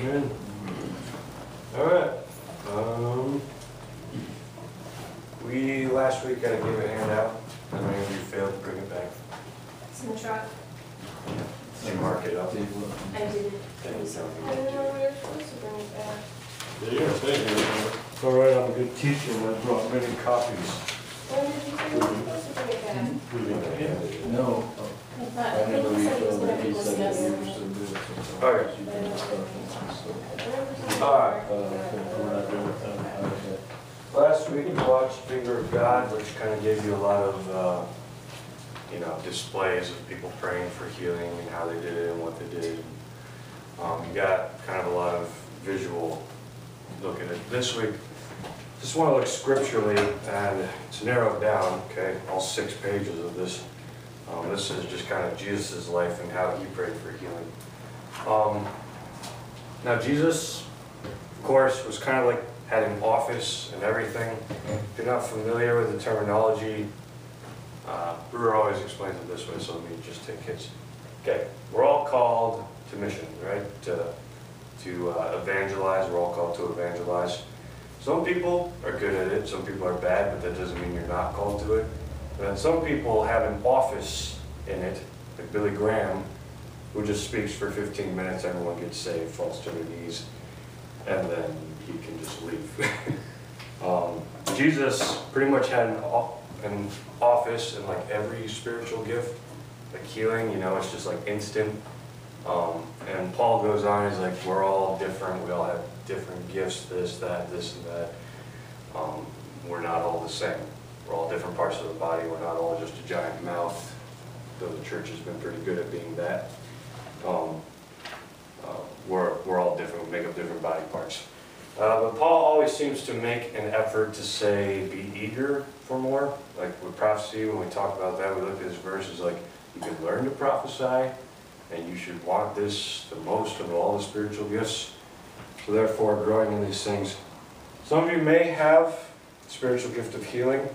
Amen. All right. Um, we, last week, I gave a handout, and many of you failed to bring it back. It's in the truck. They mark it up. I did it. I don't know where you're supposed to bring it back. It's all right, I'm a good teacher, and I brought many copies. When did you say you were supposed to bring it back? No, I thought, I I think never he said he was refilled gonna it, be he said that we discussing. used to do it sometimes. All right. You can start from some- All right. It. Last week, we watched Finger of God, which kind of gave you a lot of, uh, you know, displays of people praying for healing and how they did it and what they did. Um, You got kind of a lot of visual look at it. This week, just want to look scripturally, and it's narrowed down, okay, all six pages of this. Um, This is just kind of Jesus' life and how he prayed for healing. Um, Now, Jesus, of course, was kind of like, had an office and everything. If you're not familiar with the terminology, uh, Brewer always explains it this way, so let me just take his. Okay, we're all called to mission, right? To, to uh, evangelize, we're all called to evangelize. Some people are good at it, some people are bad, but that doesn't mean you're not called to it. And then some people have an office in it, like Billy Graham, who just speaks for 15 minutes, everyone gets saved, falls to their knees, and then he can just leave. um, Jesus pretty much had an, an office in like every spiritual gift, like healing, you know, it's just like instant. Um, and Paul goes on, he's like, we're all different, we all have different gifts, this, that, this, and that. Um, we're not all the same. We're all different parts of the body, we're not all just a giant mouth, though the church has been pretty good at being that. Um, uh, we're, we're all different, we make up different body parts. Uh, but Paul always seems to make an effort to say, be eager for more. Like with prophecy, when we talk about that, we look at this verse, it's like, you can learn to prophesy, and you should want this the most of all the spiritual gifts. So therefore, growing in these things. Some of you may have spiritual gift of healing,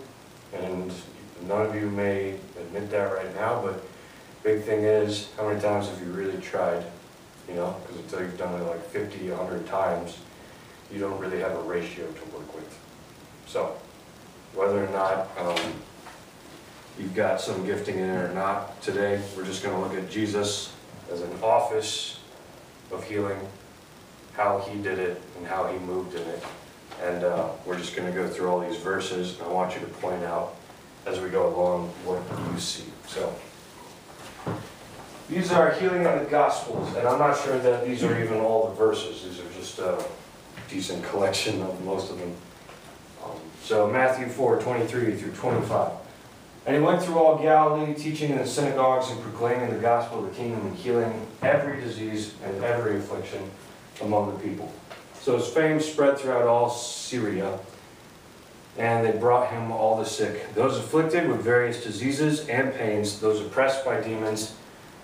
and none of you may admit that right now, but big thing is, how many times have you really tried? You know, because until you've done it like 50, 100 times, you don't really have a ratio to work with. So, whether or not um, you've got some gifting in it or not, today, we're just gonna look at Jesus as an office of healing, how he did it and how he moved in it. And uh, we're just gonna go through all these verses, and I want you to point out as we go along what you see, so. These are healing in the Gospels, and I'm not sure that these are even all the verses, these are just a decent collection of most of them. Um, So Matthew 4, 23 through 25. And he went through all Galilee, teaching in the synagogues and proclaiming the gospel of the kingdom and healing every disease and every affliction among the people. So his fame spread throughout all Syria, and they brought him all the sick, those afflicted with various diseases and pains, those oppressed by demons,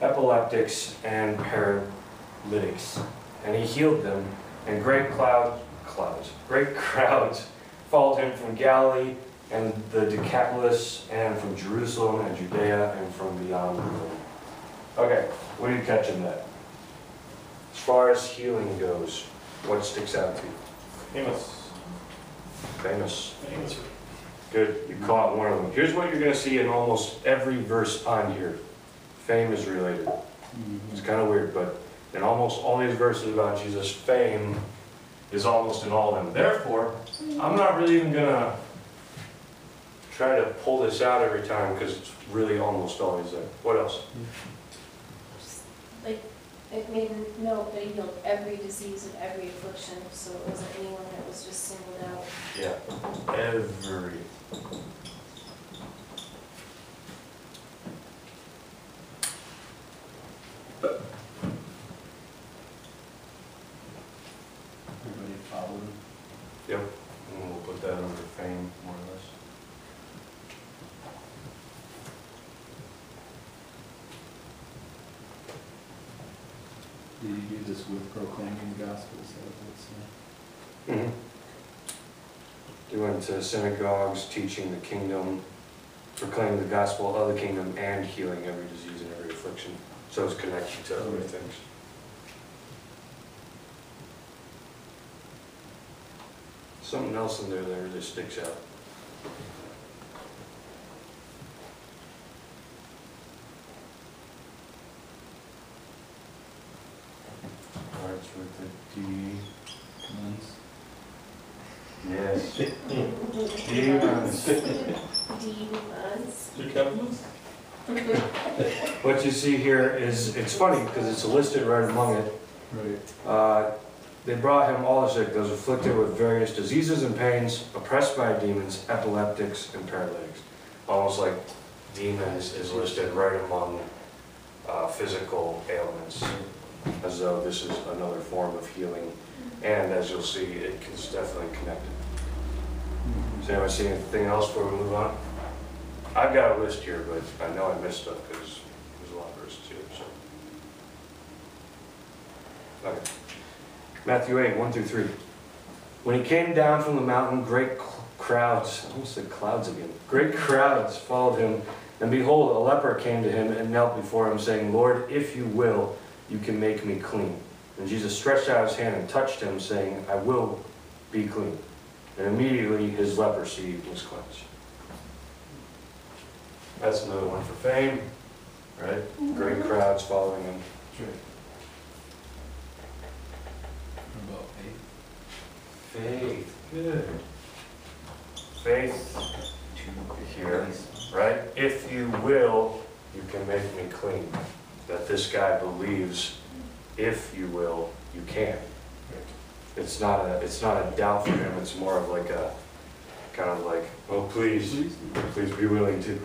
epileptics, and paralytics. And he healed them, and great cloud, clouds, great crowds followed him from Galilee and the Decapolis, and from Jerusalem and Judea, and from beyond. Okay, what are you catching that? As far as healing goes, what sticks out to you? Amos. Famous. Amos. Good, you caught one of them. Here's what you're gonna see in almost every verse on here. Fame is related. Mm-hmm. It's kind of weird, but in almost all these verses about Jesus, fame is almost in all of them. Therefore, I'm not really even gonna try to pull this out every time because it's really almost always there. What else? Mm-hmm. Like, it made a note that healed every disease and every affliction, so it wasn't anyone that was just singled out. Yeah, every. Everybody followed him. Yep, and we'll put that under fame, he this with proclaiming the gospel, so it's, Mhm. Went to synagogues, teaching the kingdom, proclaiming the gospel of the kingdom, and healing every disease and every affliction. So it's connected to other things. Something else in there that really sticks out. You see here is, it's funny, because it's listed right among it. Right. Uh, They brought him all the sick, those afflicted with various diseases and pains, oppressed by demons, epileptics, and paralytics. Almost like demons is listed right among uh, physical ailments, as though this is another form of healing. And as you'll see, it is definitely connected. Does anyone see anything else before we move on? I've got a list here, but I know I missed stuff because there's a lot of verses here, so. Okay. Matthew 8, 1 through 3. When he came down from the mountain, great crowds, I almost said clouds again, great crowds followed him. And behold, a leper came to him and knelt before him, saying, Lord, if you will, you can make me clean. And Jesus stretched out his hand and touched him, saying, I will be clean. And immediately his leprosy was cleansed. That's another one for fame, right? Great mm-hmm. crowds following him. That's right. What about faith? Good. Faith Two. Here. right? If you will, you can make me clean. That this guy believes, if you will, you can. It's not a, it's not a doubt for him, it's more of like a, kind of like, oh, Please. please be willing to.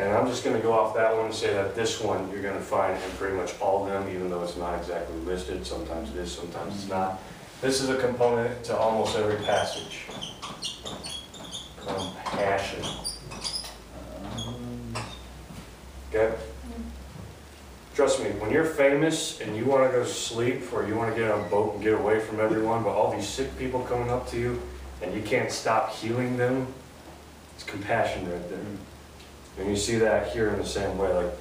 And I'm just gonna go off that one and say that this one, you're gonna find in pretty much all of them, even though it's not exactly listed, sometimes it is, sometimes it's not. This is a component to almost every passage. Compassion, okay? Trust me, when you're famous and you wanna go to sleep, or you wanna get on a boat and get away from everyone, but all these sick people coming up to you, and you can't stop healing them, it's compassion right there. And you see that here in the same way, like,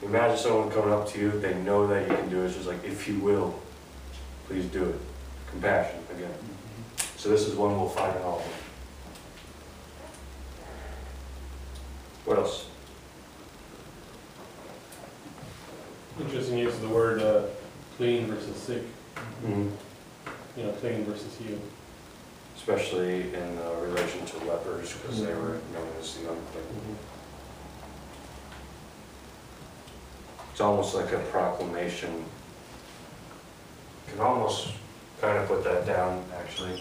imagine someone coming up to you, they know that you can do it, it's just like, if you will, please do it. Compassion, again. So this is one we'll find in all of them. What else? Interesting use of the word uh, clean versus sick, Mhm. you know, clean versus healed. Especially in uh, relation to lepers, because they were known as the unclean. It's almost like a proclamation. You can almost kind of put that down, actually.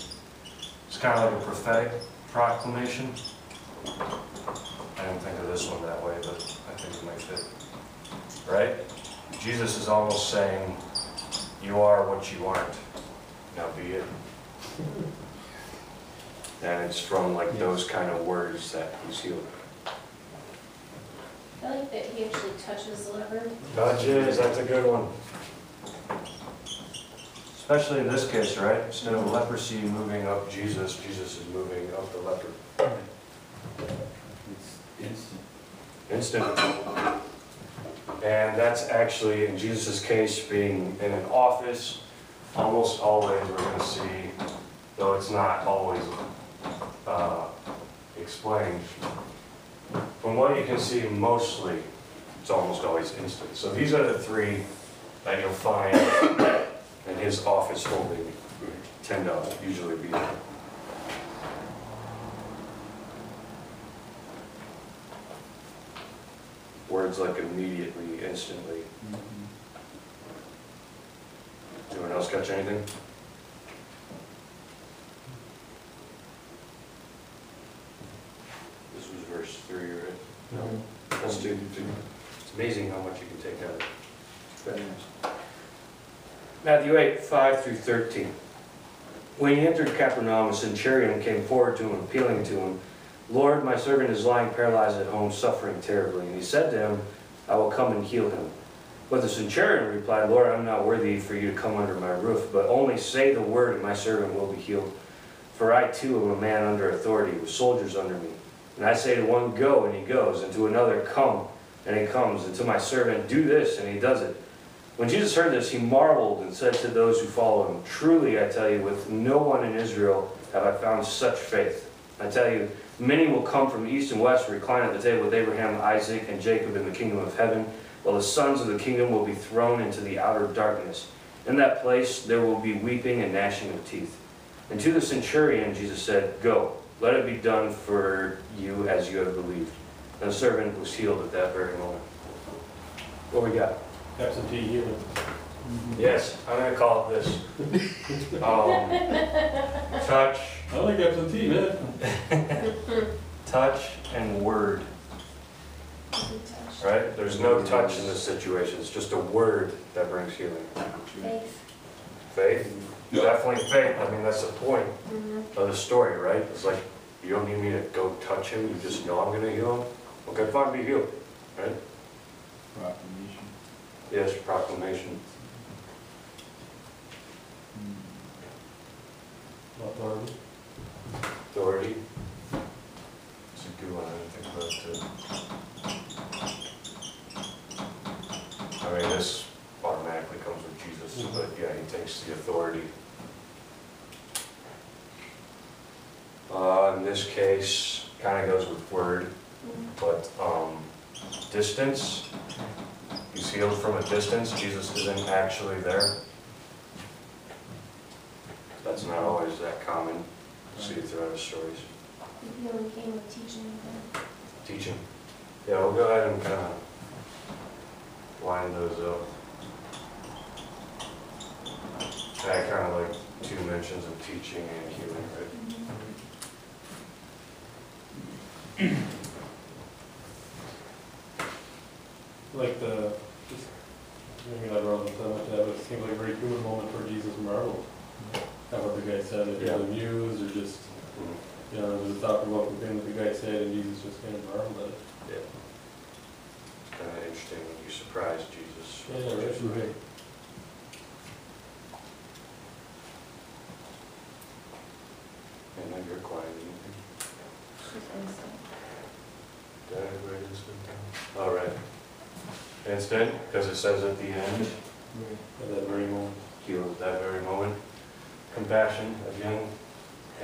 It's kind of like a prophetic proclamation. I didn't think of this one that way, but I think it might fit. Right? Jesus is almost saying, you are what you aren't. Now be it. And it's from like those kind of words that he's healed. I like that he actually touches the leper. Touches, that's a good one. Especially in this case, right? Instead of leprosy moving up Jesus, Jesus is moving up the leper. It's instant. Instant. And that's actually, in Jesus' case, being in an office, almost always we're gonna see, though it's not always uh, explained, from what you can see mostly, it's almost always instant. So these are the three that you'll find in his office holding tend to usually be there. Words like immediately, instantly. Mhm. Anyone else catch anything? Verse three, right? No, that's two. It's amazing how much you can take out of it. Matthew 8, 5 through 13. When he entered Capernaum, a centurion came forward to him, appealing to him, Lord, my servant is lying paralyzed at home, suffering terribly. And he said to him, I will come and heal him. But the centurion replied, Lord, I'm not worthy for you to come under my roof, but only say the word, and my servant will be healed. For I too am a man under authority, with soldiers under me. And I say to one, Go, and he goes, and to another, Come, and he comes, and to my servant, Do this, and he does it. When Jesus heard this, he marveled and said to those who followed him, Truly, I tell you, with no one in Israel have I found such faith. I tell you, many will come from east and west, recline at the table with Abraham, Isaac, and Jacob in the kingdom of heaven, while the sons of the kingdom will be thrown into the outer darkness. In that place there will be weeping and gnashing of teeth. And to the centurion, Jesus said, Go, let it be done for you as you have believed. And the servant was healed at that very moment. What we got? Absentee healing. Yes, I'm gonna call it this. Um, touch, I like absentee, man. touch and word, right? There's no touch in this situation, it's just a word that brings healing. Faith. Faith. Faith, definitely faith, I mean, that's the point Mhm. of the story, right? It's like, you don't need me to go touch him, you just know I'm gonna heal him? Okay, fine, be healed, right? Proclamation. Yes, proclamation. Authority. Authority. It's a good one, I didn't think about it too. I mean, this automatically comes with Jesus, but yeah, he takes the authority. Uh, in this case, kinda goes with word, but, um, distance. He's healed from a distance, Jesus isn't actually there. That's not always that common, see it throughout the stories. The healing came with teaching. Teaching. Yeah, we'll go ahead and kind of line those up. I had kind of like two mentions of teaching and healing, right? Like the, just, maybe not relevant so much, that, but it seems like a very human moment where Jesus marveled. At what the guy said, if Yeah. you're amused or just, you know, it was a thought-provoking thing that the guy said and Jesus just kind of marveled at. Yeah. It's kind of interesting when you surprise Jesus. Yeah, right. And then you're quiet, anything? Did I write instant down? All right. Instant, because it says at the end, At that very moment. healed at that very moment. Compassion, again,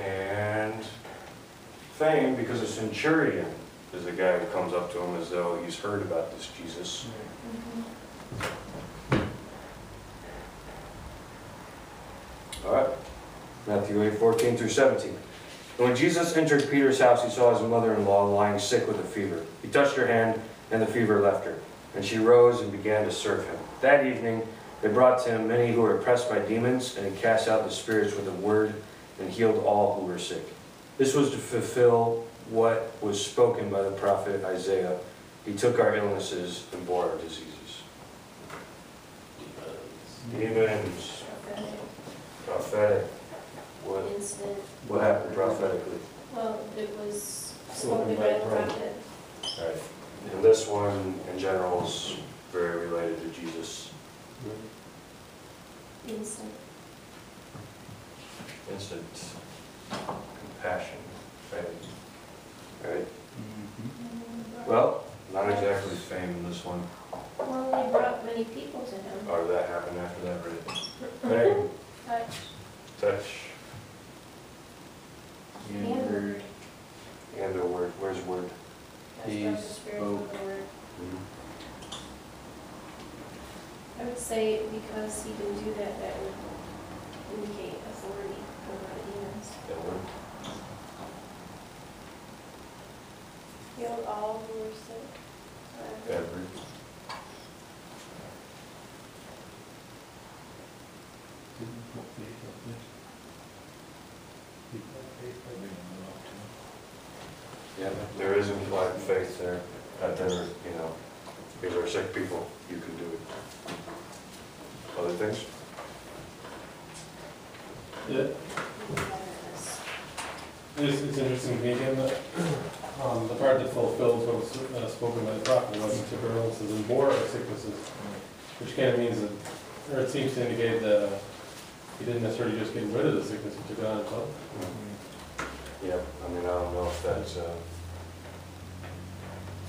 and fame, because a centurion is the guy who comes up to him as though he's heard about this Jesus. All right, Matthew 8, 14 through 17. And when Jesus entered Peter's house, he saw his mother-in-law lying sick with a fever. He touched her hand, and the fever left her. And she rose and began to serve him. That evening, they brought to him many who were oppressed by demons, and he cast out the spirits with a word and healed all who were sick. This was to fulfill what was spoken by the prophet Isaiah. He took our illnesses and bore our diseases. Demons, Prophetic, prophetic. What, instant. what happened prophetically? Well, it was spoken by the prophet. Right. And this one, in general, is very related to Jesus. Instant. Instant compassion, faith. Right? Mm-hmm. Well, not exactly fame in this one, Well, he brought many people to him. or that happened after that, right? Fame, Touch touch, and word. and a word. Where's word? Cast out the He spirit with the word. Mm-hmm. I would say because he didn't do that, that would indicate authority over the demons. That word. Healed all who were sick. Uh, Every. Didn't put faith up there. People have faith, but we don't know how to. Yeah, there is implied faith there, there, you know, these are sick people, you can do it. Other things? Yeah, it's, it's interesting to me again that, um, the part that fulfills what was uh, spoken by the prophet was our illnesses and bore our sicknesses, which kind of means that, or it seems to indicate that uh, he didn't necessarily just get rid of the sickness, he took it on himself. Yeah, I mean, I don't know if that's uh,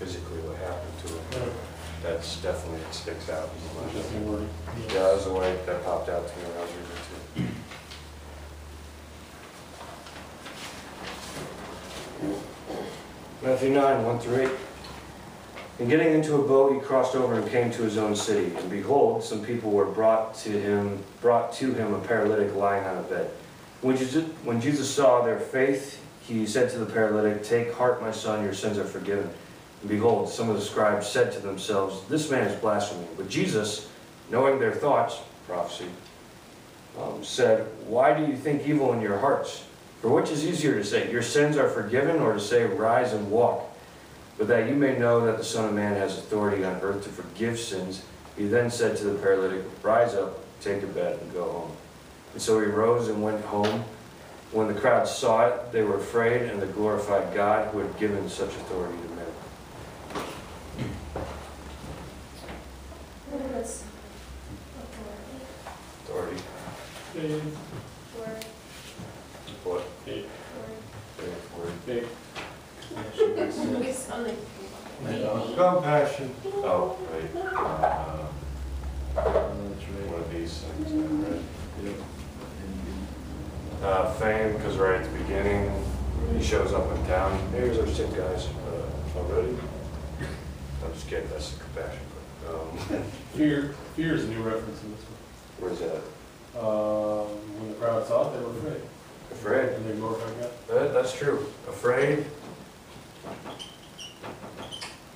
physically what happened to him. that's definitely, it sticks out. Interesting wording. Yeah, that was the way that popped out to me when I was reading it too. Matthew nine, one through eight. And getting into a boat, he crossed over and came to his own city. And behold, some people were brought to him, brought to him a paralytic lying on a bed. When Jesus, when Jesus saw their faith, he said to the paralytic, Take heart, my son, your sins are forgiven. And behold, some of the scribes said to themselves, This man is blaspheming. But Jesus, knowing their thoughts, prophecy, um, said, Why do you think evil in your hearts? For which is easier to say, Your sins are forgiven, or to say, Rise and walk? But that you may know that the Son of Man has authority on earth to forgive sins, he then said to the paralytic, Rise up, take a bed, and go home. And so he rose and went home. When the crowd saw it, they were afraid, and they glorified God who had given such authority to men. That's authority, Dave, word, what? Dave, word. Dave. We sound like. Compassion. Oh, right. Uh, that's One right. of these things, yeah, right. Yep. Uh, fame, because right at the beginning, he shows up in town, here's our sick guys, uh, already. I'm just kidding, that's the compassion, um, Fear, fear is a new reference in this one. where's that? One. Um, when the crowd saw it, they were afraid. Afraid? And they glorified God. That, that's true, afraid.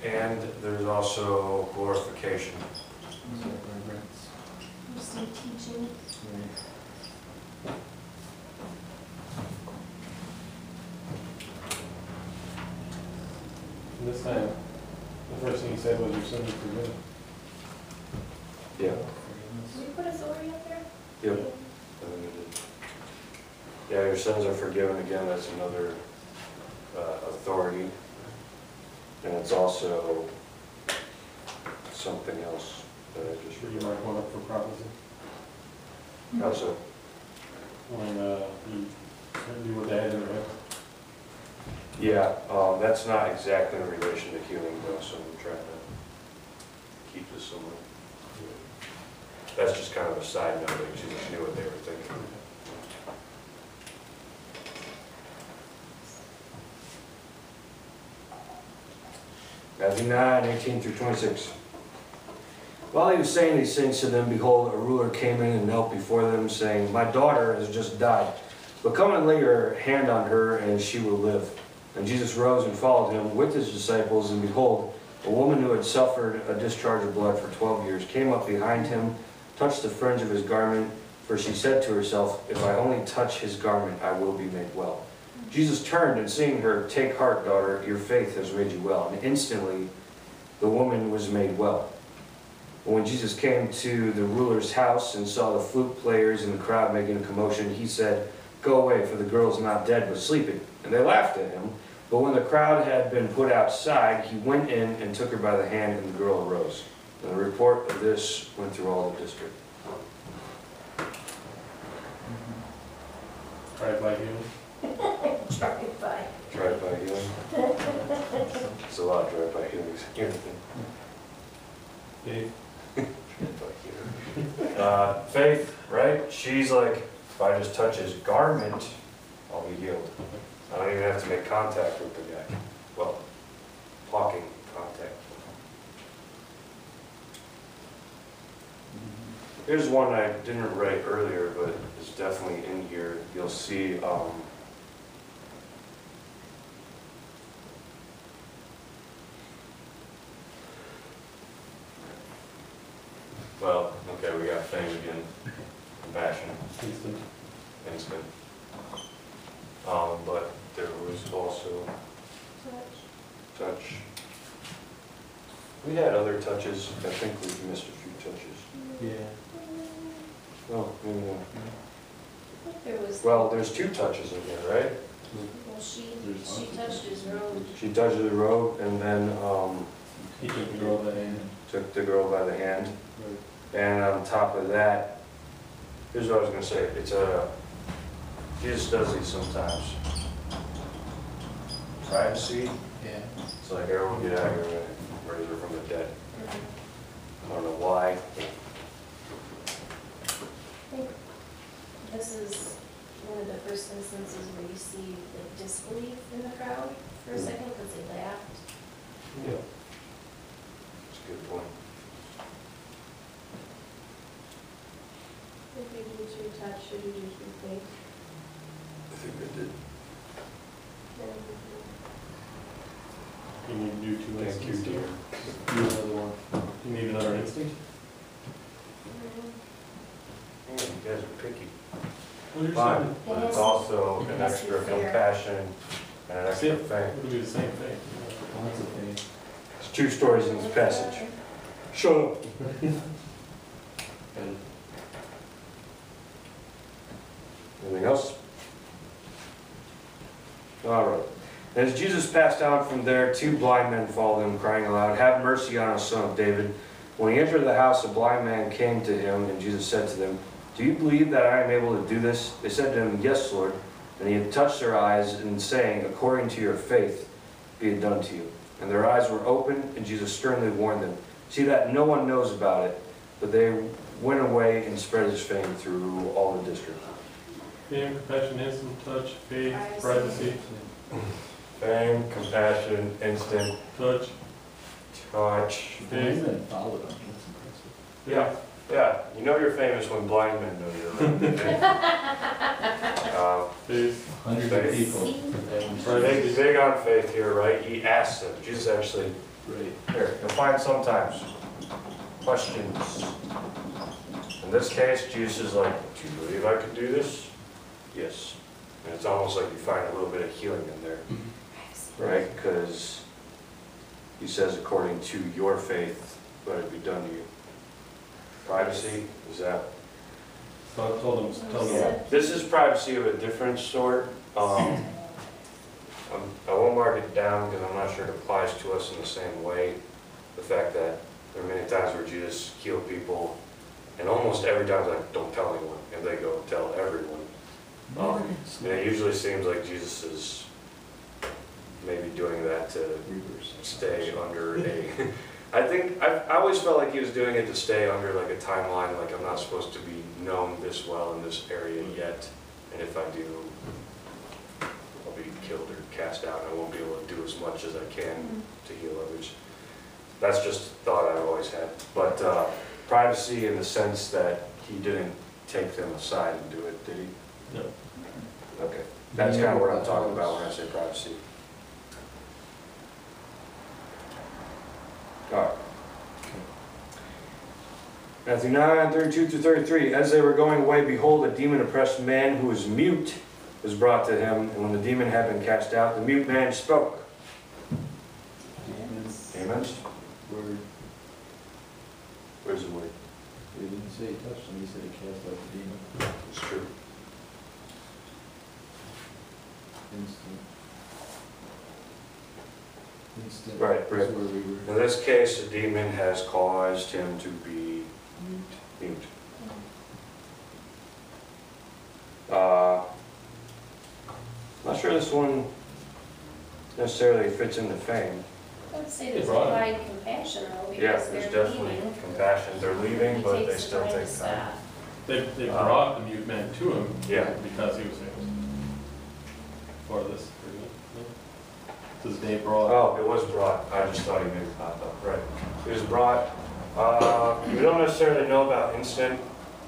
And there's also glorification. Is that reverence? You teaching, And this time, the first thing he said was, your sins are forgiven. Yeah. Forgiveness. did we put authority up there? Yep. I think it is. Yeah, your sins are forgiven, again, that's another, uh, authority. And it's also something else that I just Sure you mark one up for prophecy. Also, When, uh, you knew what they had in their yeah, um, that's not exactly in relation to healing though, so I'm trying to keep this somewhere. That's just kind of a side note, she just knew what they were thinking. Matthew 9, 18 through 26. While he was saying these things to them, behold, a ruler came in and knelt before them, saying, My daughter has just died, but come and lay your hand on her, and she will live. And Jesus rose and followed him with his disciples, and behold, a woman who had suffered a discharge of blood for 12 years came up behind him, touched the fringe of his garment, for she said to herself, If I only touch his garment, I will be made well. Jesus turned and seeing her, Take heart, daughter, your faith has made you well. And instantly the woman was made well. But when Jesus came to the ruler's house and saw the flute players and the crowd making a commotion, he said, Go away, for the girl is not dead, but sleeping. And they laughed at him. But when the crowd had been put outside, he went in and took her by the hand, and the girl arose. And the report of this went through all the district. Tried by healing. Tried by. Drive by healing. It's a lot of drive by healings. Here. Dave, Uh, Faith, right? She's like, if I just touch his garment, I'll be healed. I don't even have to make contact with the guy. Well, talking contact. Here's one I didn't write earlier, but it's definitely in here. You'll see, um, well, okay, we got fame again, compassion, instant. instant. Um, but there was also Touch. touch. We had other touches, I think we've missed a few touches. Yeah. Oh, maybe not. There was. Well, there's two touches in here, right? Well, she, she touched his robe. She touches the robe and then, um, He took the girl by the hand. took the girl by the hand. Right. And on top of that, here's what I was gonna say, it's a, Jesus does these sometimes. Privacy, Yeah. it's like, everyone get out of here, and raise her from the dead. I don't know why. I think this is one of the first instances where you see the disbelief in the crowd for a second, because they laughed. Yeah. That's a good point. If you do through touch, should you do through faith? I think I did. You need to do two Thank you, instincts. dear. Do another one. You need another instinct? Mm. Man, you guys are picky. Well, you're Fine, saying- but it's also an Yes, extra it's fair. compassion and an extra See? faith. It'll be the same thing. Oh, Lots of pain. There's two stories in this passage. Shut up. Anything else? All right. As Jesus passed on from there, two blind men followed him, crying aloud, Have mercy on us, son of David. When he entered the house, a blind man came to him, and Jesus said to them, Do you believe that I am able to do this? They said to him, Yes, Lord. And he had touched their eyes, and saying, According to your faith, be it done to you. And their eyes were opened, and Jesus sternly warned them, See that no one knows about it. But they went away and spread his fame through all the district. Fame, compassion, instant touch, faith, Privacy. Privacy, Fame, compassion, instant touch, touch. faith. Blind men followed him, that's impressive. Yeah, yeah, you know you're famous when blind men know you're right. Uh, Faith, Hundreds of Faith. people. Big, big on faith here, right? He asks them, Jesus actually, Right. here, you'll find sometimes questions. In this case, Jesus is like, do you believe I could do this? Yes. And it's almost like you find a little bit of healing in there. Right? Because he says, according to your faith, let it be done to you. Privacy, is that? So I told him, tell Yeah. him. This is privacy of a different sort. Um, I'm- I won't mark it down because I'm not sure it applies to us in the same way. The fact that there are many times where Jesus healed people, and almost every time, like, don't tell anyone, and they go tell everyone. Um, And it usually seems like Jesus is maybe doing that to stay under a, I think, I, I always felt like he was doing it to stay under like a timeline, like I'm not supposed to be known this well in this area yet. And if I do, I'll be killed or cast out, and I won't be able to do as much as I can to heal others. That's just a thought I've always had. But uh, privacy in the sense that he didn't take them aside and do it, did he? No. Okay, that's kind of what I'm talking about when I say privacy. Matthew 9, 32 to 33. As they were going away, behold, a demon-oppressed man who was mute was brought to him, and when the demon had been cast out, the mute man spoke. Demons. Amen? Word. Where's the word? He didn't say he touched him, he said he cast out the demon. It's true. Instant. Instant. Right, is right. where we In this case, the demon has caused him to be mute. Uh, Not sure this one necessarily fits into fame. I would say They there's brought applied compassion though, Yeah, because there's they're definitely leaving. compassion. They're leaving, He but they takes still time to take time. stop. They, they Uh, brought the mute man to him. Yeah. Because he was famous. For this agreement. No? Does Dave brought? Oh, it was brought. I just thought he maybe popped up. Right. It was brought. Uh, we don't necessarily know about instant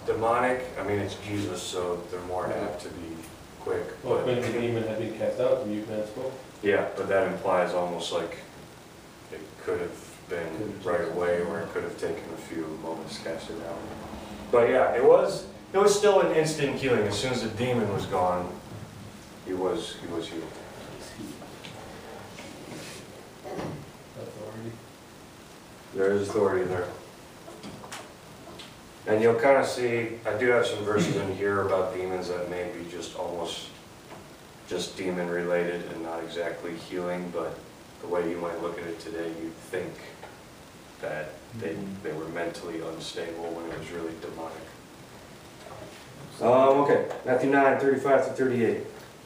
demonic. I mean, it's Jesus, so they're more apt to be quick. Well, But when the demon had been cast out, the mute man spoke. yeah, but that implies almost like it could have been right away, or it could have taken a few moments to cast it out. But yeah, it was. It was still an instant healing. As soon as the demon was gone, he was he was healed. Authority. There is authority there. And you'll kind of see, I do have some verses in here about demons that may be just almost just demon related and not exactly healing, but the way you might look at it today, you'd think that they, they were mentally unstable when it was really demonic. Um, okay, Matthew 9, 35 to 38.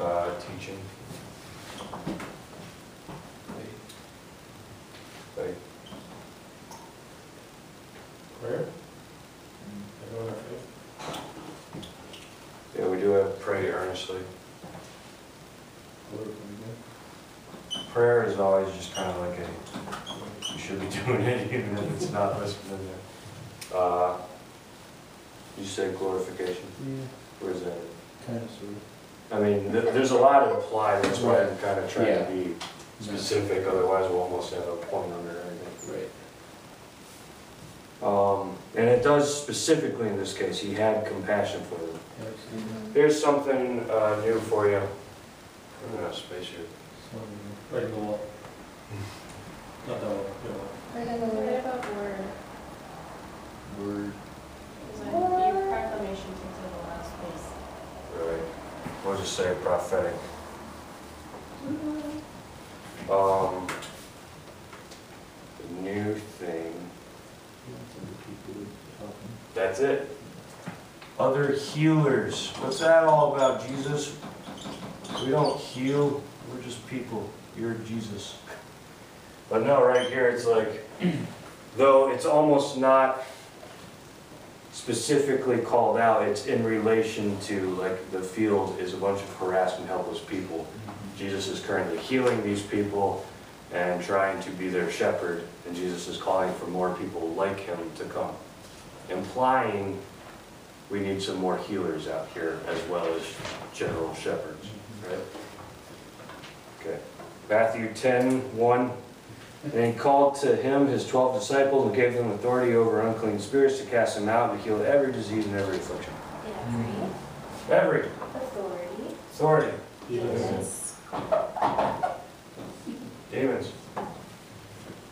Uh, teaching, faith. Prayer? Everyone faith? Yeah, we do have pray earnestly. Lord, we do. Prayer is always just kind of like a, you should be doing it even if it's not listed in there. Uh, You said glorification, Yeah, where is that? kind of, sort of. I mean, th- there's a lot implied, that's why I'm kind of trying to be Yeah. specific, otherwise we'll almost have a point under everything. Right. Um, and it does specifically in this case, he had compassion for them. Absolutely. Here's something, uh, new for you. I'm gonna space here. So, Right in the wall. Not that one, the other one. Right in the word about word, Word, because I, your proclamation takes up the last place. Right. We'll just say prophetic. Um, the new thing, that's it. Other healers, what's that all about, Jesus? We don't heal, we're just people, you're Jesus. But no, right here, it's like, though it's almost not specifically called out, it's in relation to, like, the field is a bunch of harassed and helpless people. Jesus is currently healing these people and trying to be their shepherd, and Jesus is calling for more people like him to come. Implying we need some more healers out here as well as general shepherds, right? Okay. Matthew 10, 1. And he called to him his twelve disciples and gave them authority over unclean spirits to cast them out and to heal every disease and every affliction. Every Every authority, authority. demons, Demons.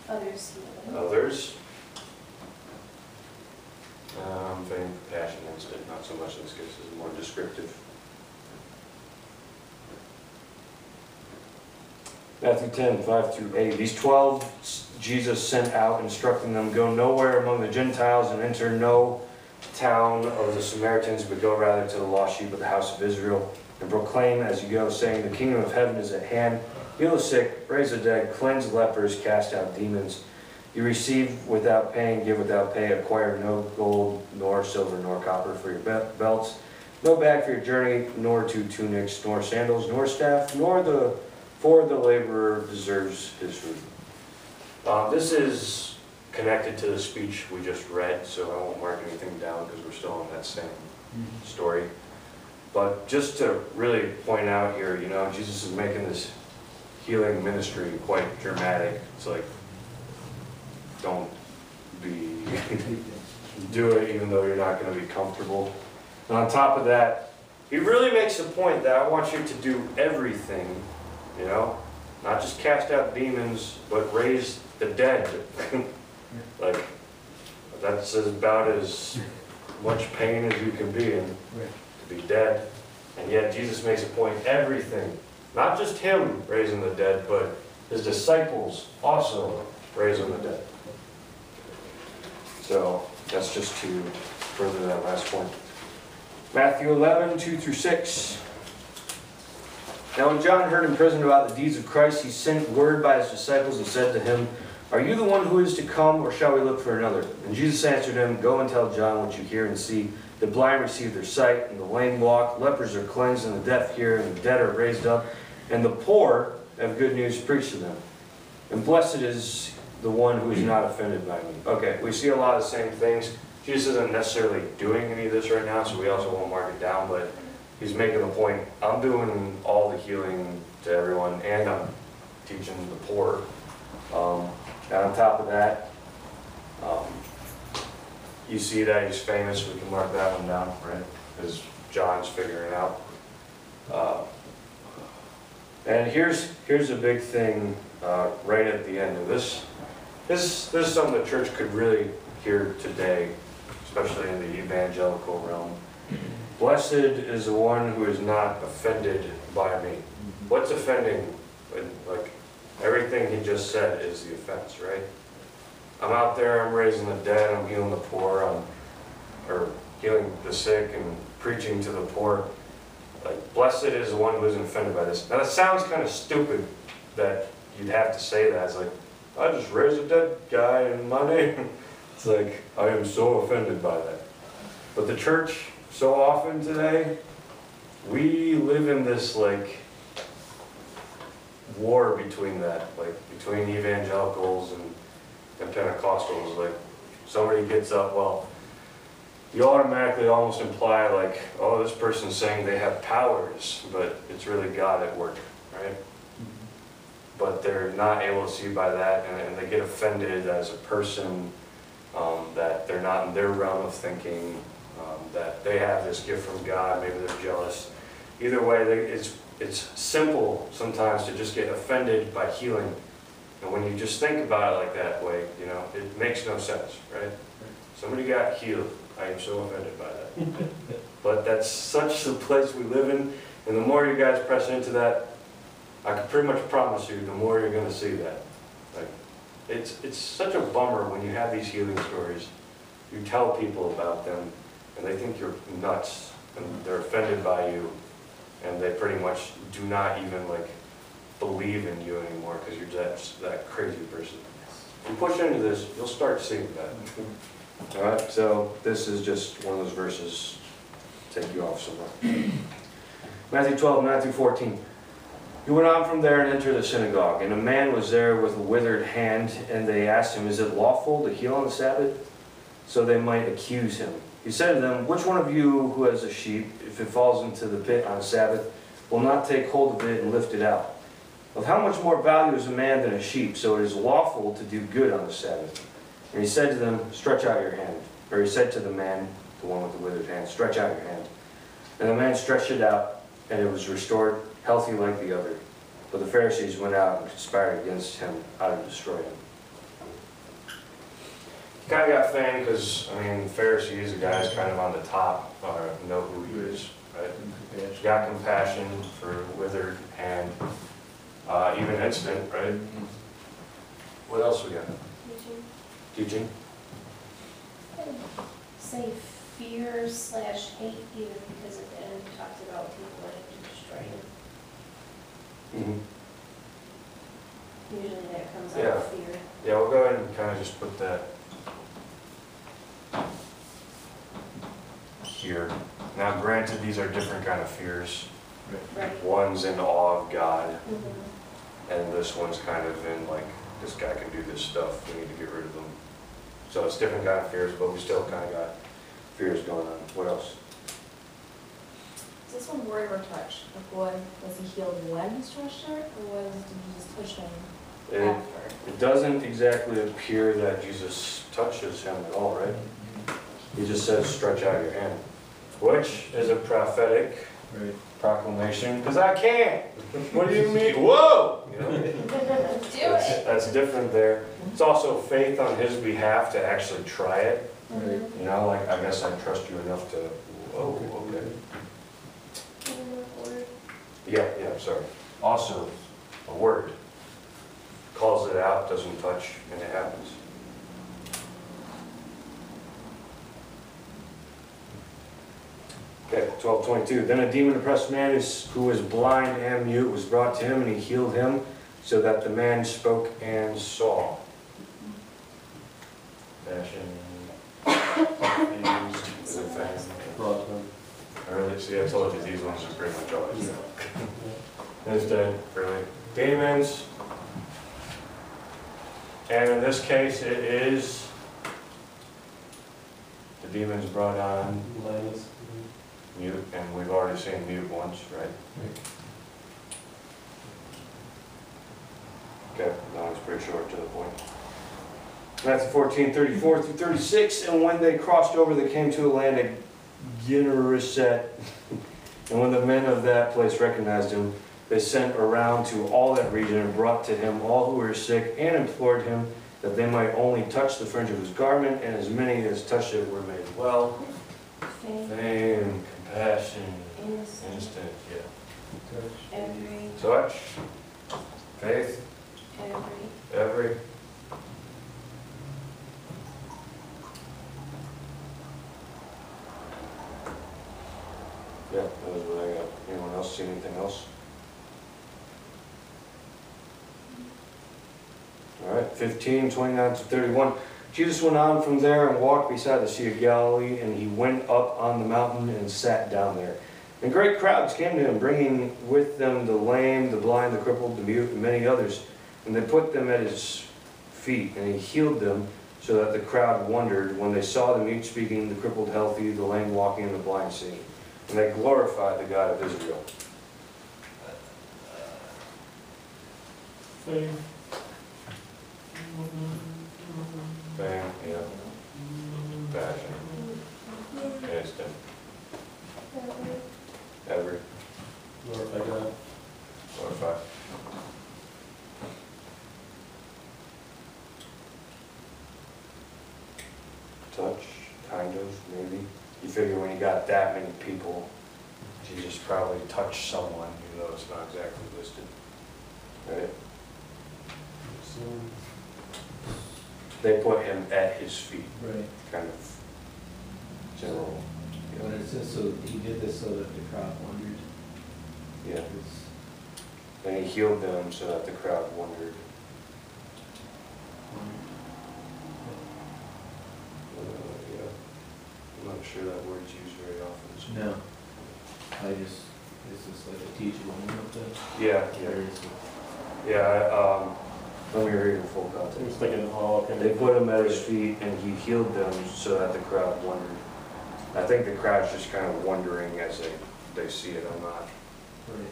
others healing. Others. Um, fame, compassion, that's it, not so much in this case, it's more descriptive. Matthew 10, 5 through 8. These 12 Jesus sent out, instructing them, Go nowhere among the Gentiles and enter no town of the Samaritans, but go rather to the lost sheep of the house of Israel, and proclaim as you go, saying, The kingdom of heaven is at hand. Heal the sick, raise the dead, cleanse lepers, cast out demons. You receive without paying, give without pay, acquire no gold, nor silver, nor copper for your belts, no bag for your journey, nor two tunics, nor sandals, nor staff, nor the, for the laborer deserves his food. Uh, this is connected to the speech we just read, so I won't mark anything down because we're still on that same story. But just to really point out here, you know, Jesus is making this healing ministry quite dramatic. It's like, don't be, do it even though you're not gonna be comfortable. And on top of that, he really makes a point that I want you to do everything, you know? Not just cast out demons, but raise the dead. Like, that's about as much pain as you can be in to be dead. And yet Jesus makes a point, everything, not just him raising the dead, but his disciples also raising the dead. So that's just to further that last point. Matthew 11, 2 through 6. Now when John heard in prison about the deeds of Christ, he sent word by his disciples and said to him, Are you the one who is to come, or shall we look for another? And Jesus answered him, Go and tell John what you hear and see. The blind receive their sight, and the lame walk, lepers are cleansed, and the deaf hear, and the dead are raised up, and the poor have good news preached to them. And blessed is the one who is not offended by me. Okay, we see a lot of the same things. Jesus isn't necessarily doing any of this right now, so we also won't mark it down, but he's making the point, I'm doing all the healing to everyone, and I'm teaching the poor. Um, and on top of that, um, you see that he's famous, we can mark that one down, right? Because John's figuring out. Uh, And here's, here's a big thing uh, right at the end. of this, this, this is something the church could really hear today, especially in the evangelical realm. Blessed is the one who is not offended by me. What's offending? Like, everything he just said is the offense, right? I'm out there, I'm raising the dead, I'm healing the poor, I'm, or healing the sick and preaching to the poor. Like, blessed is the one who isn't offended by this. Now, that sounds kind of stupid that you'd have to say that. It's like, I just raised a dead guy in my name. It's like, I am so offended by that. But the church, so often today, we live in this like war between that, like between evangelicals and, and Pentecostals. Like somebody gets up, well, you automatically almost imply like, oh, this person's saying they have powers, but it's really God at work, right? But they're not able to see by that, and, and they get offended as a person um, that they're not in their realm of thinking, um, that they have this gift from God, maybe they're jealous. Either way, they, it's, it's simple sometimes to just get offended by healing. And when you just think about it like that way, you know, it makes no sense, right? Somebody got healed. I am so offended by that. But that's such the place we live in, and the more you guys press into that, I can pretty much promise you, the more you're gonna see that. Like, it's, it's such a bummer when you have these healing stories. You tell people about them, and they think you're nuts, and they're offended by you, and they pretty much do not even like believe in you anymore, because you're that, that crazy person. If you push into this, you'll start seeing that. All right, so this is just one of those verses, take you off somewhere. Matthew 12, Matthew 14. He went on from there and entered the synagogue, and a man was there with a withered hand, and they asked him, Is it lawful to heal on the Sabbath? So they might accuse him. He said to them, Which one of you who has a sheep, if it falls into the pit on a Sabbath, will not take hold of it and lift it out? Of how much more value is a man than a sheep? So it is lawful to do good on the Sabbath. And he said to them, Stretch out your hand. Or he said to the man, the one with the withered hand, Stretch out your hand. And the man stretched it out, and it was restored, healthy like the other. But the Pharisees went out and conspired against him how to destroy him. Kind of got fame because, I mean, Pharisees, the guy's kind of on the top, or know who he is, right? He's got compassion for withered and uh, even instant, right? What else we got? Teaching. Teaching? Say fear slash hate even because at the end we talked about people wanting to destroy him. Mm-hmm. Usually that comes out of fear. Yeah, we'll go ahead and kind of just put that here. Now granted, these are different kind of fears. Right. One's in awe of God, Mhm. and this one's kind of in like, this guy can do this stuff, we need to get rid of him. So it's different kind of fears, but we still kind of got fears going on. What else? Is this one word or touch? Like what, was he healed when he stretched out, or was, did you just touch him It, it doesn't exactly appear that Jesus touches him at all, right? He just says, stretch out your hand, which is a prophetic Right. proclamation, because I can't. What do you mean? Whoa! You know? Do That's, it. that's different there. It's also faith on his behalf to actually try it. Right. You know, like, I guess I trust you enough to, whoa, okay. Or- Yeah, yeah, sorry. Also, a word calls it out, doesn't touch, and it happens. Okay, twelve twenty-two. Then a demon-oppressed man is, who was blind and mute was brought to him, and he healed him, so that the man spoke and saw. Confused, is it fast? Really, see, I told you, these ones are pretty much always. Is dead, really. Demons. And in this case, it is the demons brought on. Mute, and we've already seen mute once, right? Okay, that one's pretty short to the point. Matthew 14, 34 through 36, and when they crossed over, they came to a land of Gennesaret. And when the men of that place recognized him, they sent around to all that region and brought to him all who were sick and implored him that they might only touch the fringe of his garment, and as many as touched it were made well. Fame, Fame, compassion, innocent, instant, yeah. every, Touch, faith, every, every, Yeah, that was what I got. Anyone else see anything else? All right, 15, 29 to 31. Jesus went on from there and walked beside the Sea of Galilee, and he went up on the mountain and sat down there. And great crowds came to him, bringing with them the lame, the blind, the crippled, the mute, and many others. And they put them at his feet, and he healed them, so that the crowd wondered when they saw the mute speaking, the crippled healthy, the lame walking, and the blind seeing. And they glorified the God of Israel. Uh, uh, Fame. Fame, yeah, compassion, instant, every, Glorify God. glorify. Touch, kind of, maybe. You figure when you got that many people, Jesus probably touched someone, even though it's not exactly listed. Right? So, They put him at his feet, Right. kind of general. When it says so, he did this so that the crowd wondered. Yeah. It's- And he healed them so that the crowd wondered. Uh, yeah. I'm not sure that word's used very often. so- No. I just, it's just like a teachable moment that Yeah, there yeah, is. yeah, I, um, let me read the full I was context. thinking, oh, okay. They put him at his feet and he healed them so that the crowd wondered. I think the crowd's just kind of wondering as they, they see it, I'm not, Right.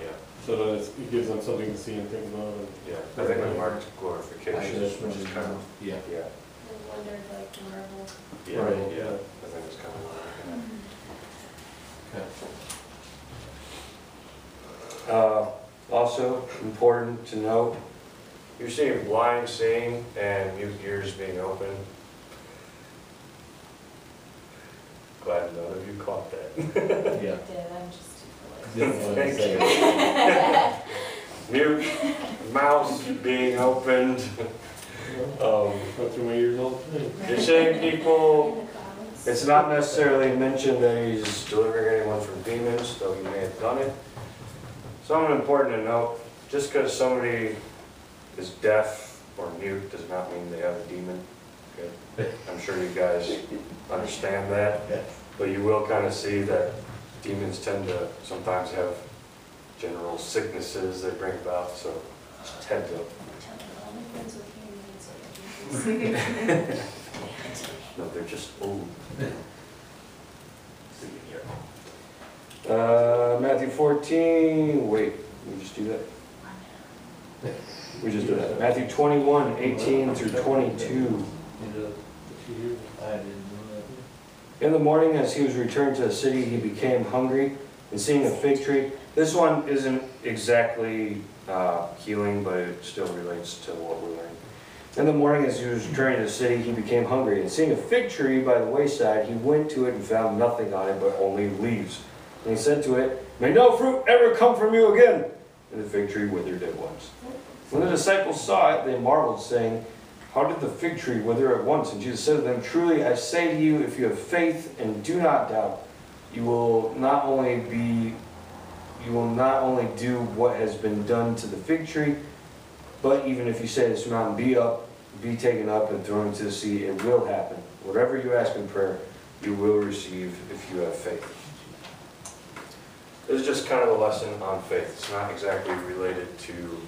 yeah, So that it's- it gives them something to see and think about, and yeah. I think I marked I glorification, which is kind of, know. Yeah. yeah, they wondered like marvel. yeah, Right. yeah, I think it's kind of what I'm looking at. Okay. Uh, Also, important to note, you're seeing blind seeing and mute ears being open. Glad none of you caught that. Yeah. Did, I'm just too Didn't want to Thank you. Mute, mouths being opened. Um, go through my years old. You're seeing people, In the clouds. it's not necessarily mentioned that he's delivering anyone from demons, though he may have done it. Something important to note, just because somebody is deaf or mute does not mean they have a demon. Okay? I'm sure you guys understand that, but you will kind of see that demons tend to sometimes have general sicknesses they bring about, so just heads up. Tell them all my friends with hearing aids, so they can- No, they're just old. Uh, Matthew 14, wait, we just do that? We just do that. Matthew 21, 18 through 22. Into- Two years. I didn't know In the morning, as he was returned to the city, he became hungry, and seeing a fig tree. This one isn't exactly uh, healing, but it still relates to what we're learning. In the morning, as he was returning to the city, he became hungry, and seeing a fig tree by the wayside, he went to it and found nothing on it but only leaves. And he said to it, May no fruit ever come from you again! And the fig tree withered at once. When the disciples saw it, they marveled, saying, How did the fig tree wither at once? And Jesus said to them, Truly I say to you, if you have faith and do not doubt, you will not only be, you will not only do what has been done to the fig tree, but even if you say this mountain, be up, be taken up and thrown into the sea, it will happen. Whatever you ask in prayer, you will receive if you have faith. This is just kind of a lesson on faith. It's not exactly related to.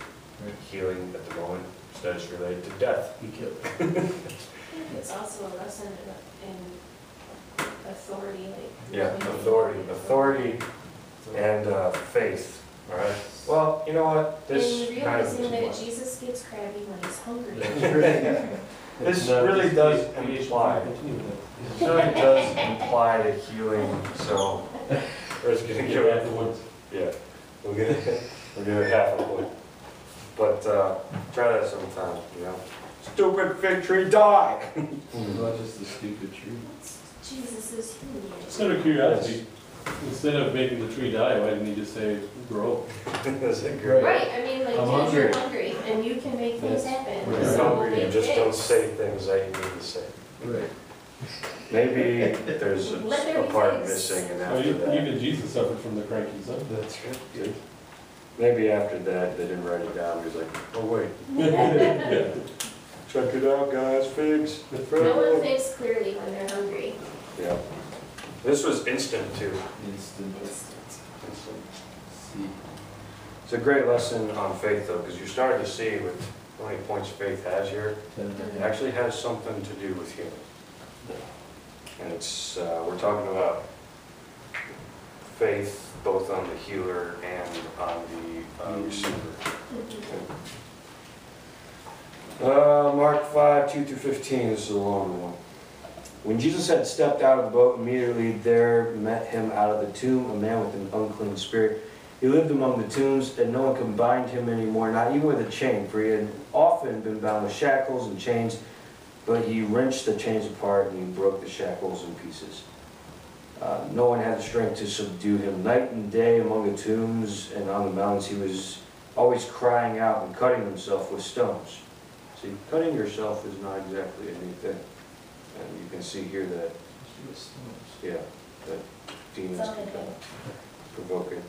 Healing at the moment, instead it's related to death. He killed. It's also a lesson in, in authority, like. Yeah, authority, authority and uh, faith, all right? Well, you know what, this And kind of realizing that. Jesus gets crabby when he's hungry. This really does imply, this really does imply a healing, so we're just gonna give it, afterwards. yeah. We're gonna, We'll give it half a point. But, uh, try that sometime, you know? Stupid fig tree, die! Not just the stupid tree? Jesus is human. Just out of curiosity, instead of making the tree die, why didn't he just say grow? Is it great? Right, I mean, like, I'm dude, you're hungry. hungry, and you can make things Yes. happen. We're You're so hungry, you make just don't things. say things that you need to say. Right. Maybe there's a Let there a be part figs. missing and Well, after you- that. even Jesus suffered from the cranky son. That's right. Maybe after that, they didn't write it down, he was like, oh wait, check it out, guys, figs. No one thinks clearly when they're hungry. Yeah. This was instant too. Instant Instant. see. It's a great lesson on faith though, because you're starting to see with how many points faith has here, Ten it actually has something to do with healing. And it's, uh, we're talking about faith both on the healer and on the uh, receiver. Uh, Mark 5, 2 through 15, this is a long one. When Jesus had stepped out of the boat, immediately there met him out of the tomb a man with an unclean spirit. He lived among the tombs, and no one could bind him anymore, not even with a chain, for he had often been bound with shackles and chains, but he wrenched the chains apart and he broke the shackles in pieces. Uh, no one had the strength to subdue him. Night and day among the tombs and on the mountains, he was always crying out and cutting himself with stones. See, cutting yourself is not exactly a new thing. And you can see here that, She was stones. yeah, that demons can provoke it.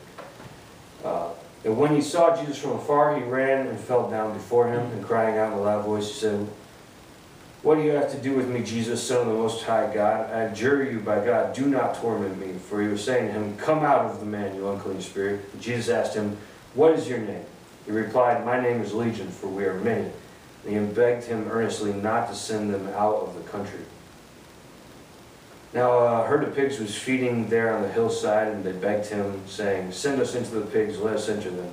Uh, And when he saw Jesus from afar, he ran and fell down before him, and crying out in a loud voice, he said, What do you have to do with me, Jesus, Son of the Most High God? I adjure you by God, do not torment me. For he was saying to him, Come out of the man, you unclean spirit. And Jesus asked him, What is your name? He replied, My name is Legion, for we are many. And he begged him earnestly not to send them out of the country. Now uh, a herd of pigs was feeding there on the hillside, and they begged him, saying, Send us into the pigs, let us enter them.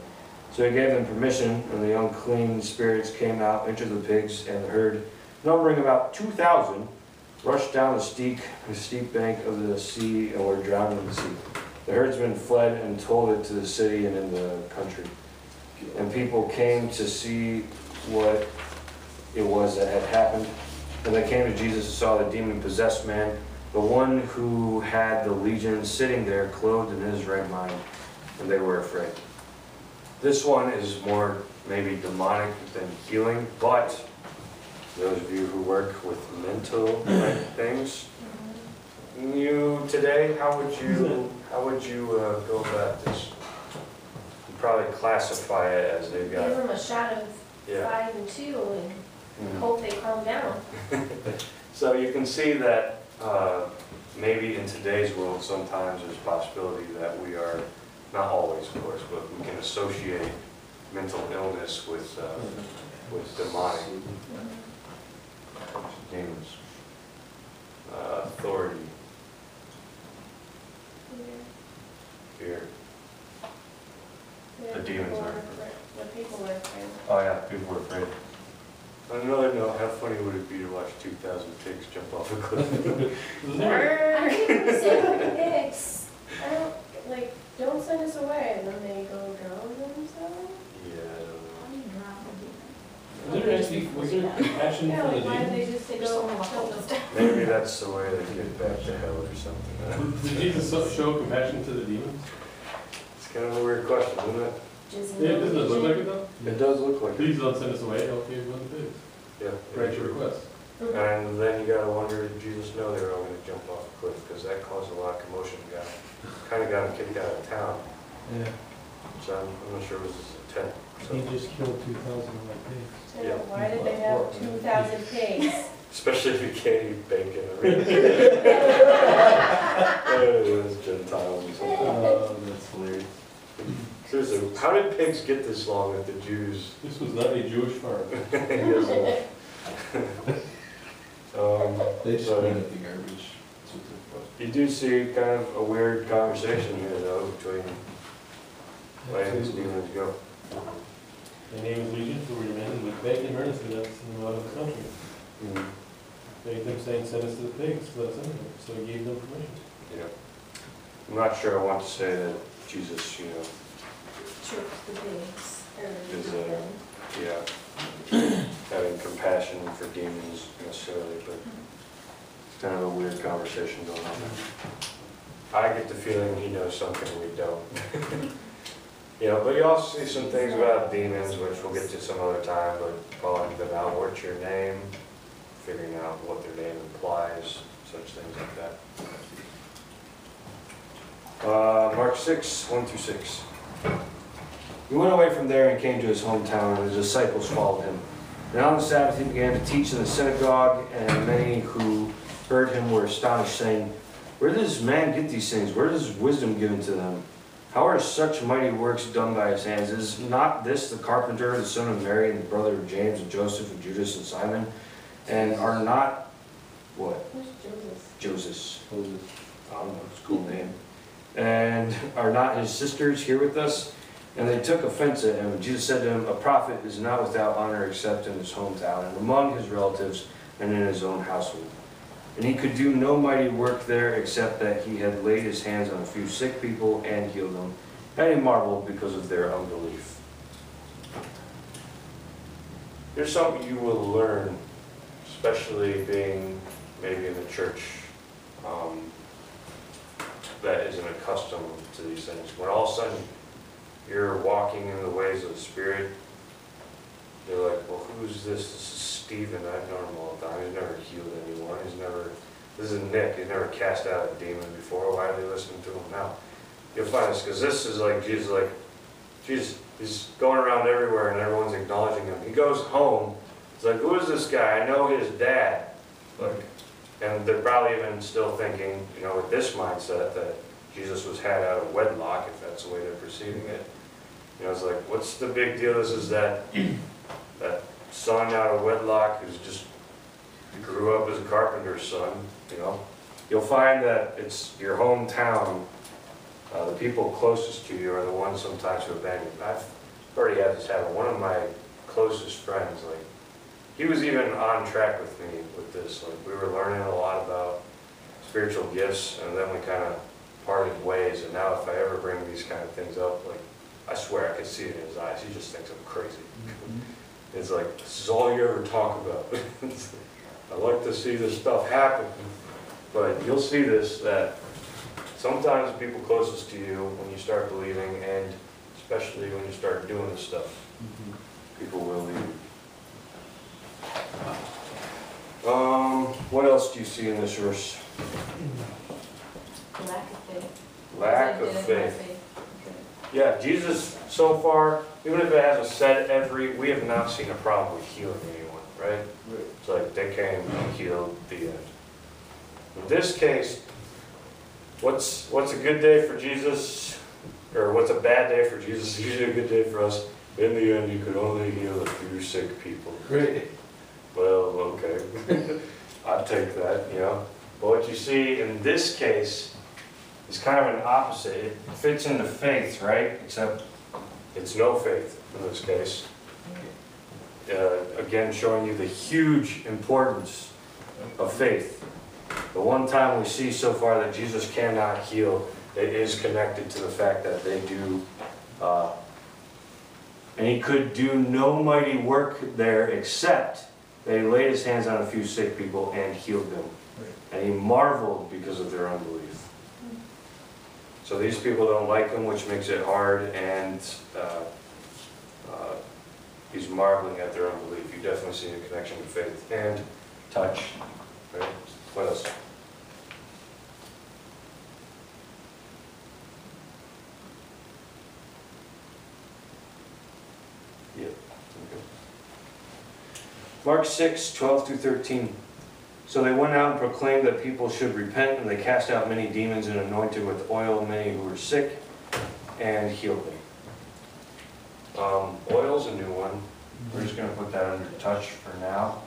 So he gave them permission, and the unclean spirits came out, entered the pigs, and the herd, numbering about two thousand, rushed down the steep, the steep bank of the sea and were drowned in the sea. The herdsmen fled and told it to the city and in the country. And people came to see what it was that had happened. And they came to Jesus and saw the demon-possessed man, the one who had the legion sitting there clothed in his right mind, and they were afraid. This one is more maybe demonic than healing, but those of you who work with mental type things, you, today, how would you, how would you uh, go about this? You'd probably classify it as they've got. Give them a shot of yeah. five and two and Mhm. hope they calm down. So you can see that uh, maybe in today's world, sometimes there's a possibility that we are, not always, of course, but we can associate mental illness with, uh, with demonic demons. Uh, Authority, fear. The demons are- The people are afraid. Oh yeah, people are afraid. On another note, how funny would it be to watch 2,000 pigs jump off a cliff? I don't even say pigs. I don't, like, don't send us away, and then they go drown themselves? Yeah, I don't know. How do you drown a demon? Was there actually, was there compassion Yeah, for the why did demons? they just say oh, go someone kill them? Maybe that's the way they get back to hell or something. Did Jesus so- show compassion to the demons? It's kind of a weird question, isn't it? Just Yeah, doesn't it look like it though? It does look like it. Please don't send us away, help you with the pigs. Yeah. Grant your request. And then you gotta wonder, did Jesus know they were all gonna jump off a cliff? Because that caused a lot of commotion, got, kind of got him kicked out of town. Yeah. So I'm I'm not sure it was his intent. So, He just killed two thousand of my pigs. Yeah, Why did they have two thousand pigs? Especially if you can't eat bacon. I mean. Oh, Those Gentiles and something. Oh, that's hilarious. Seriously, how did pigs get this long that the Jews? This was not a Jewish farm. Um, They just So- clean up the garbage. That's what they're supposed You do see kind of a weird conversation here though between to where these do. demons go. Their name is Legion, who were demanding, but begged him earnestly not to send them out of the country. Begged them saying, send us to the pigs, let us in there. So he gave them permission. Yeah. I'm not sure I want to say that Jesus, you know, choked the pigs, or Is, the uh, yeah, having compassion for demons necessarily, but it's kind of a weird conversation going on there. I get the feeling he knows something we don't. Know, but you also see some things about demons, which we'll get to some other time, but calling them out, what's your name? Figuring out what their name implies, such things like that. Uh, Mark six, one through six. He went away from there and came to his hometown, and his disciples followed him. And on the Sabbath he began to teach in the synagogue, and many who heard him were astonished, saying, Where does this man get these things? Where is wisdom given to them? How are such mighty works done by his hands? Is not this the carpenter, the son of Mary, and the brother of James, and Joseph, and Judas, and Simon? And are not, what? Who's Joseph? Joseph. Joseph. I don't know, it's a cool name. And are not his sisters here with us? And they took offense at him. Jesus said to him, A prophet is not without honor except in his hometown and among his relatives and in his own household. And he could do no mighty work there except that he had laid his hands on a few sick people and healed them. And he marveled because of their unbelief. Here's something you will learn, especially being maybe in the church um, that isn't accustomed to these things. When all of a sudden you're walking in the ways of the Spirit, you're like, well, who's this? This is Stephen. I've known him all the time. He's never healed anyone. He's never, this is Nick. He's never cast out a demon before. Why are they listening to him now? You'll find this, because this is like, Jesus, like, Jesus, he's going around everywhere and everyone's acknowledging him. He goes home. It's like, who is this guy? I know his dad. Like, and they're probably even still thinking, you know, with this mindset that Jesus was had out of wedlock, if that's the way they're perceiving it. You know, it's like, what's the big deal? This is that, that son out of wedlock who's just grew up as a carpenter's son, you know? You'll find that it's your hometown, uh, the people closest to you are the ones sometimes who abandon you. I've already had this happen. One of my closest friends, like, he was even on track with me with this. Like, we were learning a lot about spiritual gifts, and then we kind of parted ways. And now, if I ever bring these kind of things up, like, I swear I can see it in his eyes. He just thinks I'm crazy. It's like, this is all you ever talk about. I like to see this stuff happen. But you'll see this, that sometimes the people closest to you, when you start believing, and especially when you start doing this stuff, people will leave. Um, what else do you see in this verse? Lack of faith. Lack of Identify faith. Yeah, Jesus, so far, even if it has a set every, we have not seen a problem with healing anyone, right? It's like they came and healed the end. In this case, what's, what's a good day for Jesus? Or what's a bad day for Jesus? Usually a good day for us. In the end, you could only heal a few sick people. Great. Well, okay. I'd take that, you know. But what you see in this case is kind of an opposite. It fits into faith, right? Except it's no faith in this case. Uh, Again, showing you the huge importance of faith. The one time we see so far that Jesus cannot heal, it is connected to the fact that they do, uh, and he could do no mighty work there except that he laid his hands on a few sick people and healed them. And he marveled because of their unbelief. So these people don't like him, which makes it hard, and uh, uh, he's marveling at their unbelief. You definitely see a connection with faith and touch. Right? What else? Yep. Mark 6, 12 through 13. So they went out and proclaimed that people should repent, and they cast out many demons and anointed with oil many who were sick and healed them. Um, oil's a new one. We're just gonna put that under touch for now.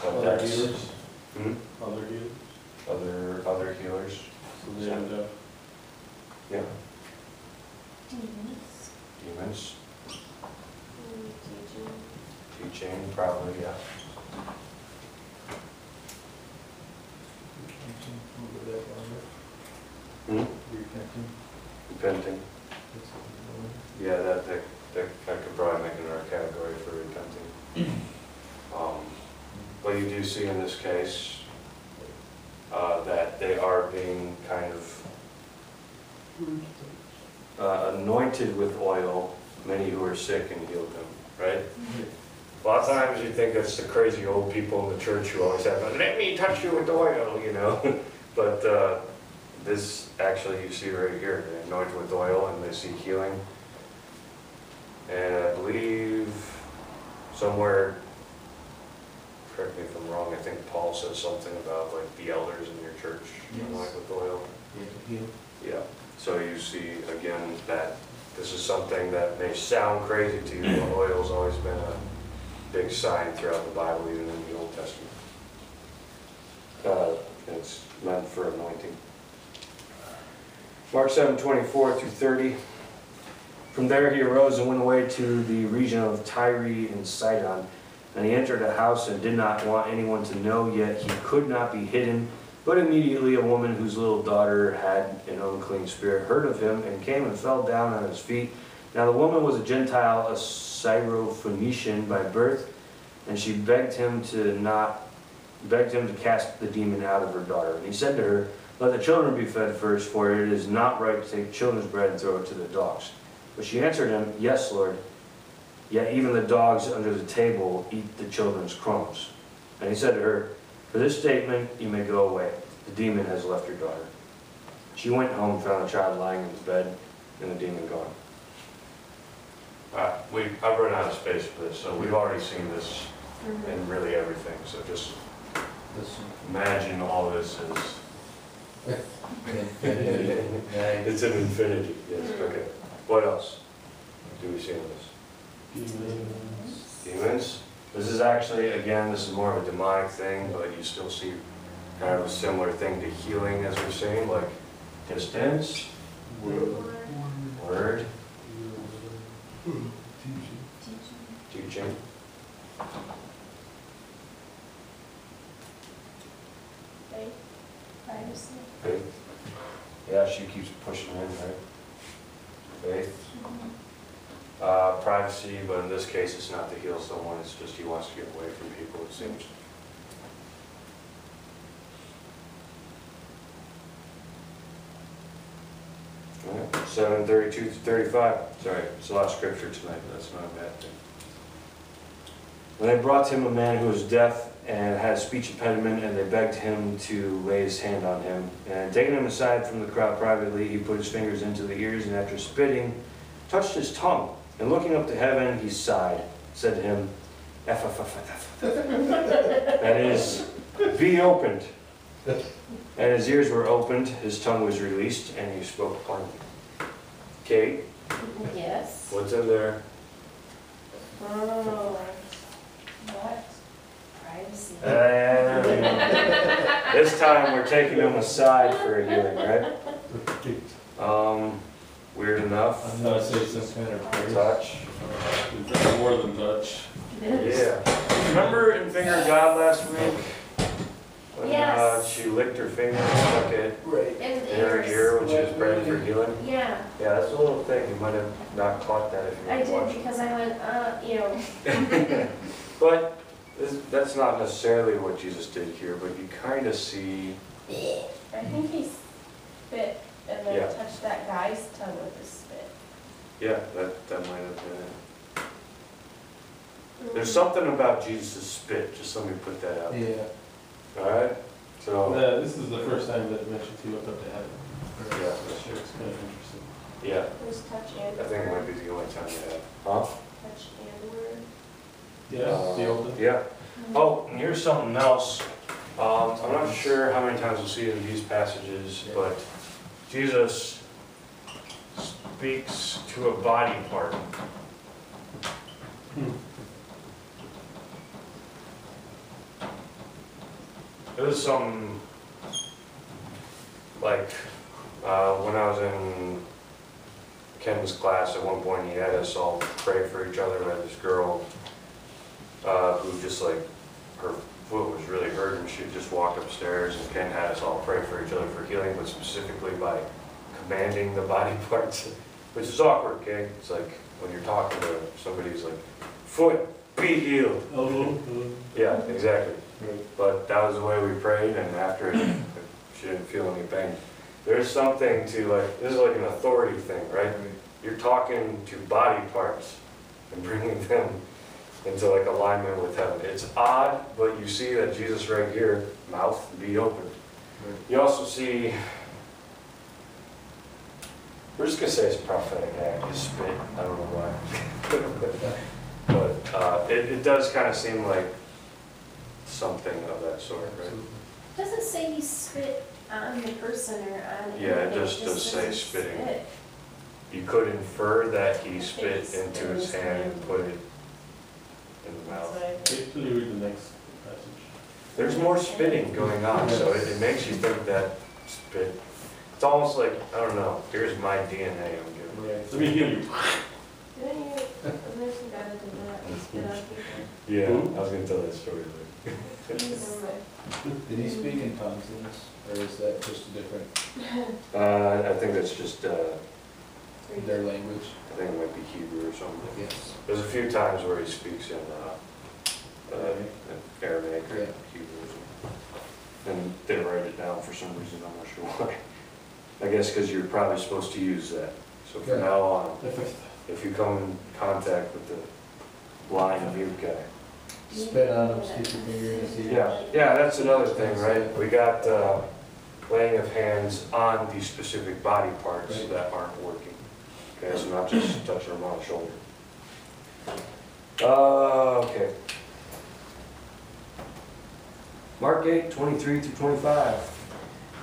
But Other that's, healers, Hmm? other healers, other, other healers. so they end up, Yeah, Demons. demons, Mm, teaching. teaching, probably, yeah. Repenting. Yeah, that, that, that, could probably make another category for repenting. Um, but you do see in this case uh, that they are being kind of uh, anointed with oil, many who are sick and healed them, right? A lot of times you think it's the crazy old people in the church who always have, let me touch you with oil, you know? but uh, this, actually, you see right here, they're anointed with oil and they see healing. And I believe somewhere, correct me if I'm wrong, I think Paul says something about like the elders in your church Yes. anointed with oil. Yeah, Yeah, so you see again that this is something that may sound crazy to you, but oil's always been a big sign throughout the Bible, even in the Old Testament. Uh, It's meant for anointing. Mark seven twenty-four through thirty. From there he arose and went away to the region of Tyre and Sidon. And he entered a house and did not want anyone to know, yet he could not be hidden. But immediately a woman whose little daughter had an unclean spirit heard of him and came and fell down on his feet. Now the woman was a Gentile, a Syrophoenician by birth, and she begged him to not, begged him to cast the demon out of her daughter. And he said to her, Let the children be fed first, for it is not right to take children's bread and throw it to the dogs. But she answered him, Yes, Lord. Yet even the dogs under the table eat the children's crumbs. And he said to her, For this statement you may go away. The demon has left your daughter. She went home, and found the child lying in his bed, and the demon gone. Uh, we, I've run out of space for this, so we've already seen this in really everything, so just This imagine all this is, one. it's an infinity, yes, okay. What else do we see in this? Demons. Demons. This is actually, again, this is more of a demonic thing, but you still see kind of a similar thing to healing as we're saying, like distance, word, teaching. Right? Privacy. Faith. Yeah, she keeps pushing in, right? Faith. Uh, privacy, but in this case, it's not to heal someone, it's just he wants to get away from people, it seems. Seven thirty-two to thirty-five, sorry, it's a lot of scripture tonight, but that's not a bad thing. When they brought to him a man who was deaf and had a speech impediment, and they begged him to lay his hand on him. And taking him aside from the crowd privately, he put his fingers into the ears, and after spitting, touched his tongue. And looking up to heaven, he sighed, said to him, "Ephphatha." That is, be opened. And his ears were opened, his tongue was released, and he spoke plainly. Kate, Yes. what's in there? Oh, what? Privacy. And this time, we're taking them aside for a healing, right? Um, weird enough. I'm gonna say some kind of praise. Touch. More than touch. Yeah. Remember in Finger of God last week? When uh, she licked her finger and stuck it And in her ear when she was praying for healing? Yeah, Yeah, that's a little thing. You might have not caught that if you I did watching. because I went, uh, you know, But this, that's not necessarily what Jesus did here, but you kind of see, I think he spit and Yeah. then touched that guy's tongue with his spit. yeah, that, that might have been it. There's something about Jesus' spit, just let me put that out. Yeah. All right? So, Uh, This is the first time that it mentions he looked up to heaven. Yeah. that's Sure. It's kind of interesting. yeah, There's touch and I think it might be the only time you have. Huh? touch and word. Yeah, the old, Yeah. Oh, and here's something else. Um, I'm not sure how many times we'll see it in these passages, but Jesus speaks to a body part. It was some, like, uh, when I was in Ken's class, at one point, he had us all pray for each other. We had this girl uh, who just like, her foot was really hurting, she'd just walk upstairs and Ken had us all pray for each other for healing, but specifically by commanding the body parts, which is awkward, okay? It's like when you're talking to somebody who's like, foot, be healed. elbow, Yeah, exactly. But that was the way we prayed, and after it, she didn't feel any pain. There's something to like, this is like an authority thing, right? You're talking to body parts and bringing them into like alignment with heaven. It's odd, but you see that Jesus right here, mouth be open. You also see, we're just gonna say it's prophetic act, just spit, I don't know why. But uh, it, it does kind of seem like something of that sort, right? Doesn't say he spit on the person or on Yeah, it just does say spitting. spit. You could infer that he spit Spit into his his hand hand. and put it in the mouth. Wait till you read the next passage. There's more spitting going on, so it, it makes you think that spit, it's almost like, I don't know, here's my DNA I'm giving. Right. Let me heal you. Didn't you, wasn't some guy that did that, he spit on people? Yeah, I was gonna tell that story later. He's- Did he speak in tongues in this, or is that just a different, Uh, I think that's just, uh, their language? I think it might be Hebrew or something. Yes. There's a few times where he speaks in, uh, uh, in Aramaic or Yeah. Hebrew or something. And didn't write it down for some reason, I'm not sure why. I guess because you're probably supposed to use that. So from Yeah. now on, if you come in contact with the blind mute guy. Spit on him, stick your finger in his ear. Yeah, yeah, that's another thing, right? We got, uh, laying of hands on these specific body parts that aren't working. Okay, so not just touching them on the shoulder. Uh, okay. Mark eight, twenty-three through twenty-five.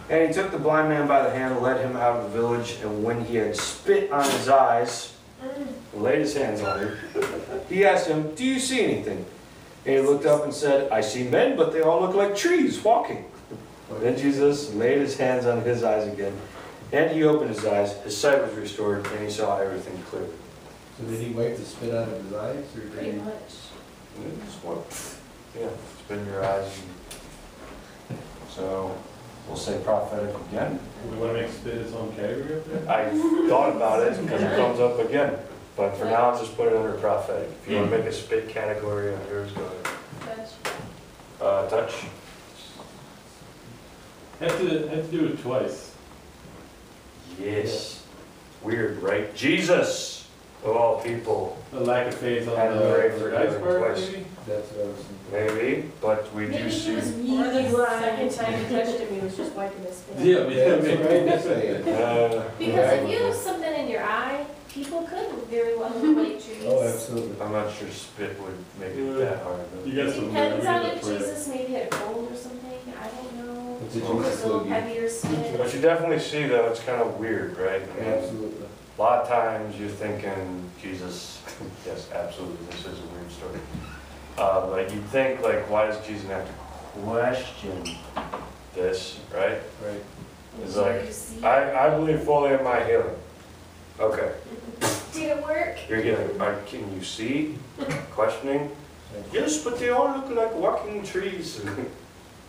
And he took the blind man by the hand and led him out of the village, and when he had spit on his eyes, laid his hands on him, he asked him, Do you see anything? And he looked up and said, I see men, but they all look like trees walking. Then Jesus laid his hands on his eyes again, and he opened his eyes. His sight was restored, and he saw everything clearly. So did he wipe the spit out of his eyes, or did Pretty he? much. And it just went, Yeah, spin your eyes. and- So, we'll say prophetic again. We want to make spit its own category up there? I thought about it because it comes up again, but for now, I'll just put it under prophetic. If you want to make a spit category on yours, go ahead. Touch. Uh, touch? Have to, have to do it twice. Yes. Weird, right? Jesus, of all people, The lack of faith on Had to pray the for the guy's healing part, twice. maybe? That's what I was thinking. maybe, but we do Maybe he see. was really the blind. second time he touched him, he was just wiping his spit. Yeah, Yeah, that's what I was maybe. saying. Uh, Because if you have something in your eye, people could very well look like trees. Oh, absolutely. I'm not sure spit would make it that hard. though. You got some. Depends on you if Jesus maybe had a cold or something, I don't know. But did Well, Or Jesus a little you? heavier spit. But you definitely see though, it's kind of weird, right? I mean, Absolutely. A lot of times you're thinking, Jesus, yes, absolutely, this is a weird story. Uh, like you'd think like, why does Jesus have to question this, right? Right. It's Do like, you see- I, I believe fully in my healing. Okay, Did it work? you're getting, are, can you see? Questioning? Yes, but they all look like walking trees.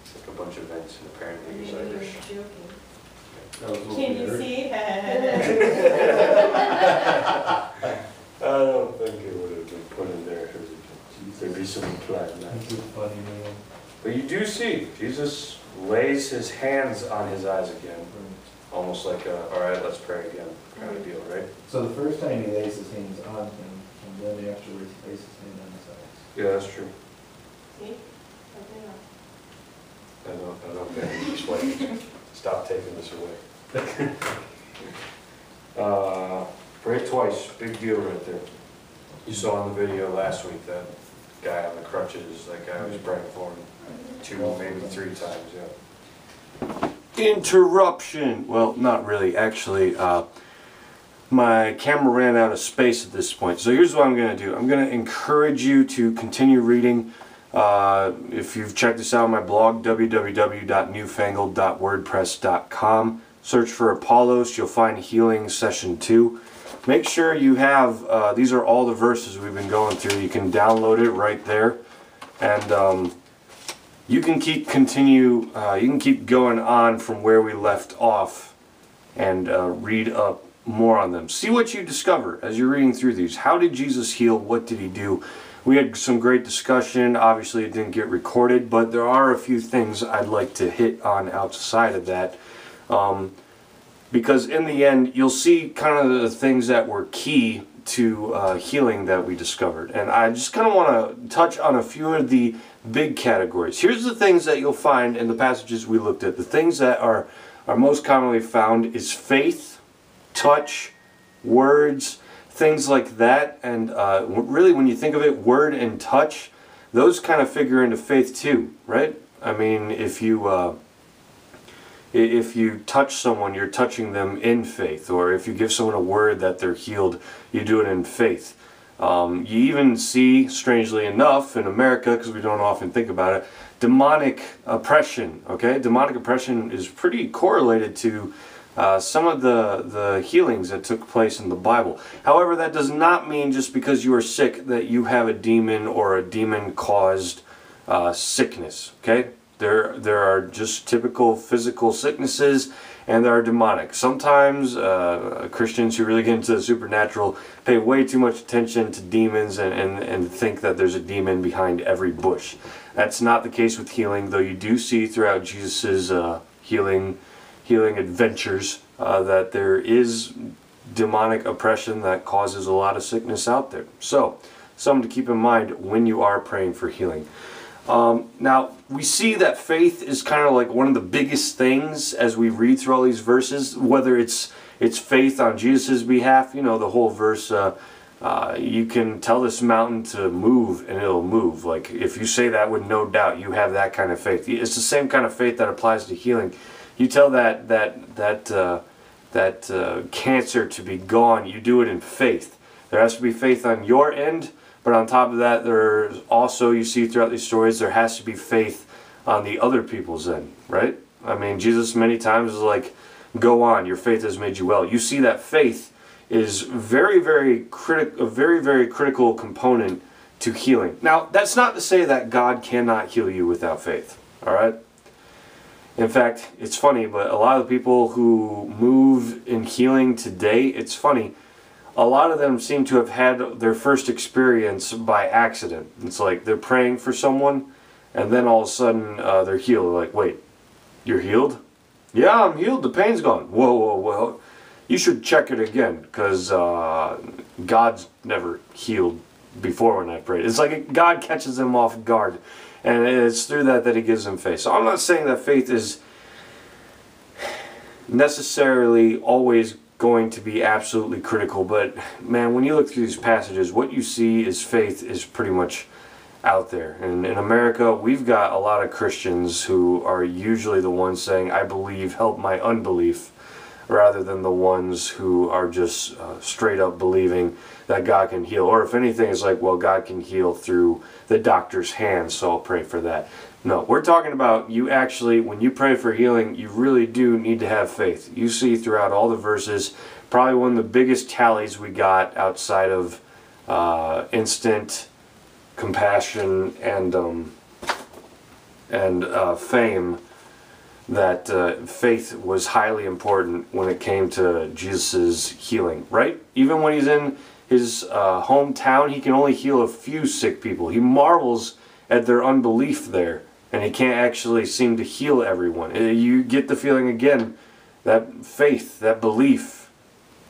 It's like a bunch of vents and apparently he's Maybe he was Irish. joking. That was what Can we you heard. see? I don't think it would have been put in there. There'd be some implied that. That's a funny man. But you do see, Jesus lays his hands on his eyes again, almost like a, all right, let's pray again kind of deal, right? So the first time he lays his hands on him, and then he afterwards he lays his hand on his eyes. Yeah, that's true. See? I don't, know I don't think just like, stop taking this away. Uh, pray twice, big deal right there. You saw in the video last week that guy on the crutches, that guy was praying for him two, maybe three times, yeah. Interruption. Well, not really, actually. Uh, my camera ran out of space at this point. So here's what I'm going to do. I'm going to encourage you to continue reading. Uh, if you've checked this out on my blog, www.newfangled.wordpress.com, search for Apollos. You'll find Healing Session 2. Make sure you have, uh, these are all the verses we've been going through. You can download it right there. And um, you can keep continue, uh, you can keep going on from where we left off and uh, read up more on them. See what you discover as you're reading through these. How did Jesus heal? What did he do? We had some great discussion. Obviously, it didn't get recorded, but there are a few things I'd like to hit on outside of that. Um, because in the end, you'll see kind of the things that were key to uh, healing that we discovered. And I just kind of want to touch on a few of the big categories. Here's the things that you'll find in the passages we looked at. The things that are, are most commonly found is faith, touch, words, things like that. And uh, really, when you think of it, word and touch, those kind of figure into faith too, right? I mean, if you. Uh, if you touch someone, you're touching them in faith. Or if you give someone a word that they're healed, you do it in faith. Um, you even see, strangely enough, in America, because we don't often think about it, demonic oppression. Okay, demonic oppression is pretty correlated to uh, some of the the healings that took place in the Bible. However, that does not mean just because you are sick that you have a demon or a demon caused uh, sickness. Okay, there there are just typical physical sicknesses and there are demonic. Sometimes uh, Christians who really get into the supernatural pay way too much attention to demons and, and, and think that there's a demon behind every bush. That's not the case with healing, though you do see throughout Jesus' uh, healing healing adventures uh, that there is demonic oppression that causes a lot of sickness out there. So, something to keep in mind when you are praying for healing. Um, now, we see that faith is kind of like one of the biggest things as we read through all these verses, whether it's it's faith on Jesus' behalf, you know, the whole verse, uh, uh, you can tell this mountain to move and it'll move. Like, if you say that with no doubt, you have that kind of faith. It's the same kind of faith that applies to healing. You tell that, that, that, uh, that uh, cancer to be gone, you do it in faith. There has to be faith on your end, but on top of that, there's also, you see throughout these stories, there has to be faith on the other people's end, right? I mean, Jesus many times is like, go on, your faith has made you well. You see that faith is very, very critic, a very, very critical component to healing. Now, that's not to say that God cannot heal you without faith, all right? In fact, it's funny, but a lot of the people who move in healing today, it's funny, a lot of them seem to have had their first experience by accident. It's like they're praying for someone, and then all of a sudden uh, they're healed. Like, wait, you're healed? Yeah, I'm healed. The pain's gone. Whoa, whoa, whoa. You should check it again, because uh, God's never healed before when I prayed. It's like God catches them off guard. And it's through that that he gives them faith. So I'm not saying that faith is necessarily always going to be absolutely critical, but man, when you look through these passages, what you see is faith is pretty much out there. And in America, we've got a lot of Christians who are usually the ones saying, I believe, help my unbelief, rather than the ones who are just uh, straight up believing that God can heal. Or if anything, it's like, well, God can heal through the doctor's hands, so I'll pray for that. No, we're talking about you actually, when you pray for healing, you really do need to have faith. You see throughout all the verses, probably one of the biggest tallies we got outside of uh, instant compassion and um, and uh, fame that uh, faith was highly important when it came to Jesus' healing, right? Even when he's in his uh, hometown, he can only heal a few sick people. He marvels at their unbelief there, and he can't actually seem to heal everyone. Uh, You get the feeling again that faith, that belief,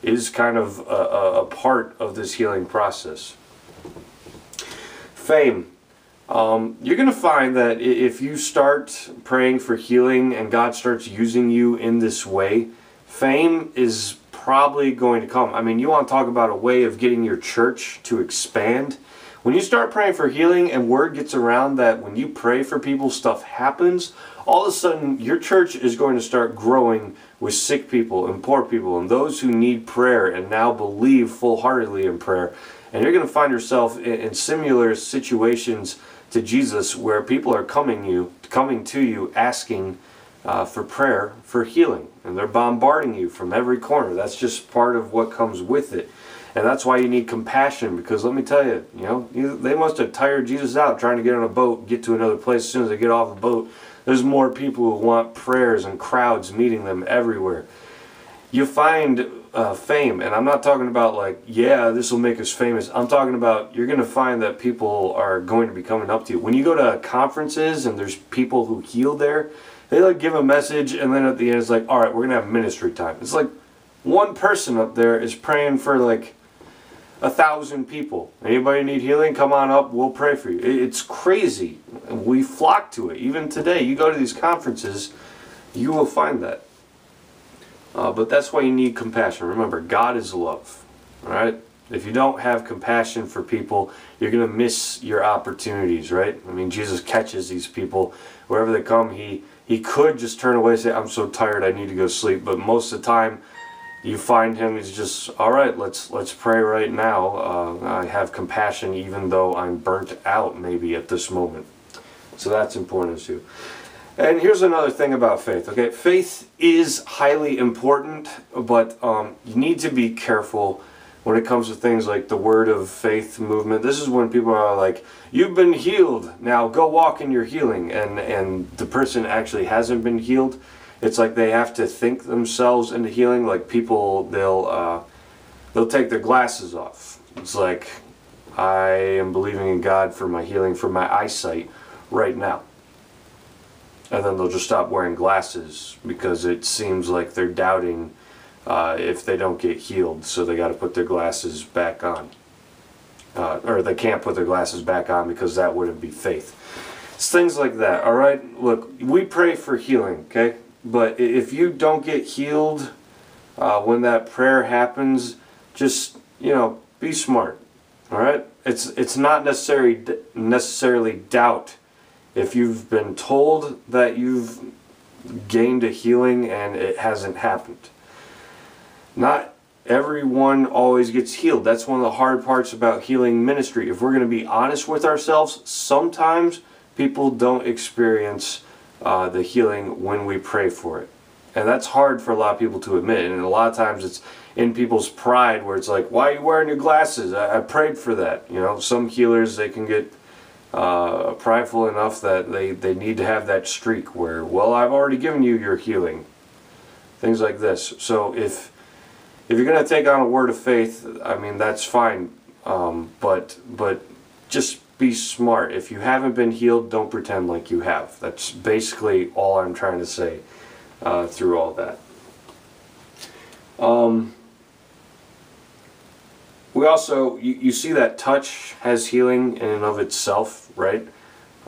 is kind of a, a part of this healing process. Fame. Um, you're going to find that if you start praying for healing and God starts using you in this way, fame is probably going to come. I mean, you want to talk about a way of getting your church to expand. When you start praying for healing and word gets around that when you pray for people, stuff happens, all of a sudden your church is going to start growing with sick people and poor people and those who need prayer and now believe full heartedly in prayer. And you're going to find yourself in, in similar situations to Jesus where people are coming you coming to you asking uh, for prayer for healing and they're bombarding you from every corner. That's just part of what comes with it. And that's why you need compassion because let me tell you, you know, they must have tired Jesus out trying to get on a boat, get to another place as soon as they get off the boat. There's more people who want prayers and crowds meeting them everywhere. you find uh, fame, and I'm not talking about like, yeah, this will make us famous. I'm talking about you're going to find that people are going to be coming up to you. When you go to conferences and there's people who heal there, they like give a message, and then at the end it's like, all right, we're going to have ministry time. It's like one person up there is praying for like a thousand people. Anybody need healing? Come on up. We'll pray for you. It's crazy. We flock to it. Even today, you go to these conferences, you will find that. Uh, but that's why you need compassion. Remember, God is love. All right. If you don't have compassion for people, you're gonna miss your opportunities. Right. I mean, Jesus catches these people wherever they come. He he could just turn away and say, "I'm so tired. I need to go sleep." But most of the time, you find him he's just all right let's let's pray right now uh, i have compassion even though i'm burnt out maybe at this moment so that's important too and here's another thing about faith okay? Faith is highly important but um, you need to be careful when it comes to things like the word of faith movement. This is when people are like you've been healed. Now go walk in your healing. And and the person actually hasn't been healed. It's like they have to think themselves into healing. Like people, they'll uh, they'll take their glasses off. It's like I am believing in God for my healing for my eyesight right now, and then they'll just stop wearing glasses because it seems like they're doubting uh, if they don't get healed, so they got to put their glasses back on, uh, or they can't put their glasses back on because that wouldn't be faith. It's things like that. All right, look, we pray for healing, okay? But if you don't get healed uh, when that prayer happens, just you know, be smart. All right, it's it's not necessarily necessarily doubt if you've been told that you've gained a healing and it hasn't happened. Not everyone always gets healed. That's one of the hard parts about healing ministry. If we're going to be honest with ourselves, sometimes people don't experience uh, the healing when we pray for it. And that's hard for a lot of people to admit. And a lot of times it's in people's pride where it's like, why are you wearing your glasses? I, I prayed for that. You know, some healers, they can get uh, prideful enough that they, they need to have that streak where, well, I've already given you your healing. Things like this. So if if you're going to take on a word of faith, I mean, that's fine. Um, but but just be smart. If you haven't been healed, don't pretend like you have. That's basically all I'm trying to say uh, through all that. Um, we also, you, you see that touch has healing in and of itself, right?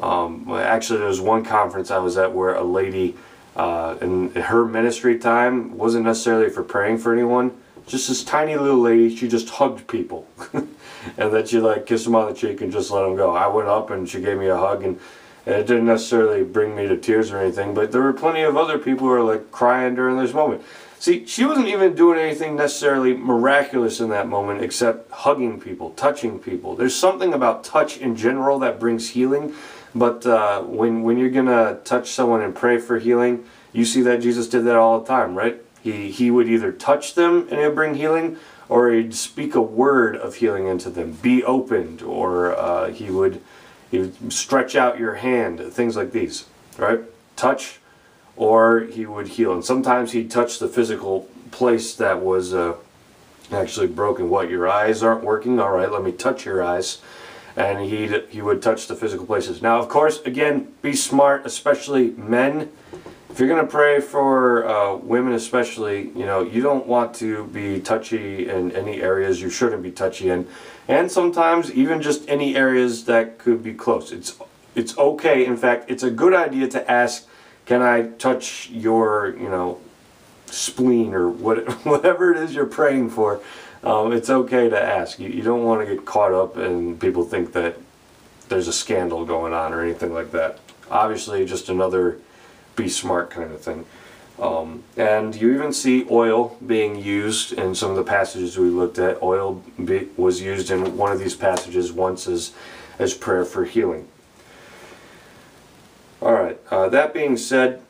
Um, actually, there was one conference I was at where a lady, uh, in her ministry time, wasn't necessarily for praying for anyone. Just this tiny little lady, she just hugged people. and then she like kissed them on the cheek and just let them go. I went up and she gave me a hug and, and it didn't necessarily bring me to tears or anything, but there were plenty of other people who were like crying during this moment. See, she wasn't even doing anything necessarily miraculous in that moment except hugging people, touching people. There's something about touch in general that brings healing, but uh, when, when you're going to touch someone and pray for healing, you see that Jesus did that all the time, right? He, he would either touch them and it would bring healing, or he'd speak a word of healing into them. Be opened, or uh, he would he would stretch out your hand, things like these, right? Touch, or he would heal. And sometimes he'd touch the physical place that was uh, actually broken. What your eyes aren't working? All right, let me touch your eyes. And he'd, he would touch the physical places. Now, of course, again, be smart, especially men if you're going to pray for uh, women especially you know you don't want to be touchy in any areas you shouldn't be touchy in and sometimes even just any areas that could be close it's it's okay in fact it's a good idea to ask can i touch your you know spleen or what, whatever it is you're praying for um, it's okay to ask you, you don't want to get caught up and people think that there's a scandal going on or anything like that obviously just another be smart kind of thing. Um, and you even see oil being used in some of the passages we looked at. Oil be, was used in one of these passages once as, as prayer for healing. All right, uh, that being said,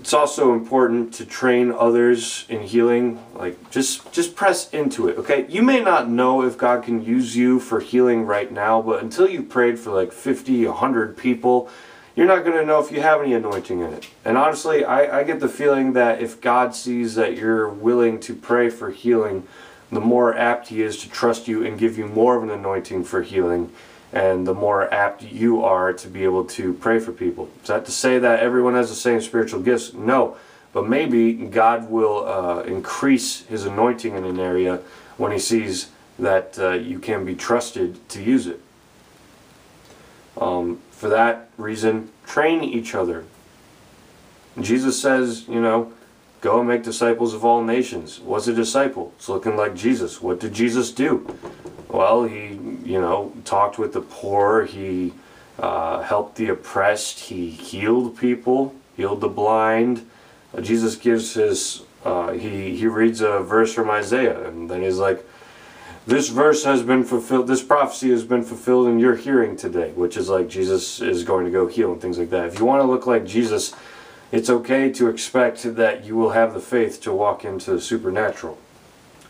it's also important to train others in healing. Like, just just press into it, okay? You may not know if God can use you for healing right now, but until you prayed for like 50, 100 people, you're not going to know if you have any anointing in it. And honestly, I, I get the feeling that if God sees that you're willing to pray for healing, the more apt He is to trust you and give you more of an anointing for healing, and the more apt you are to be able to pray for people. Is that to say that everyone has the same spiritual gifts? No. But maybe God will uh, increase His anointing in an area when He sees that uh, you can be trusted to use it. Um, for that reason, train each other. Jesus says, you know, go and make disciples of all nations. What's a disciple? It's looking like Jesus. What did Jesus do? Well, he, you know, talked with the poor. He uh, helped the oppressed. He healed people, healed the blind. Uh, Jesus gives his, uh, he, he reads a verse from Isaiah, and then he's like, this verse has been fulfilled, this prophecy has been fulfilled in your hearing today, which is like Jesus is going to go heal and things like that. If you want to look like Jesus, it's okay to expect that you will have the faith to walk into the supernatural.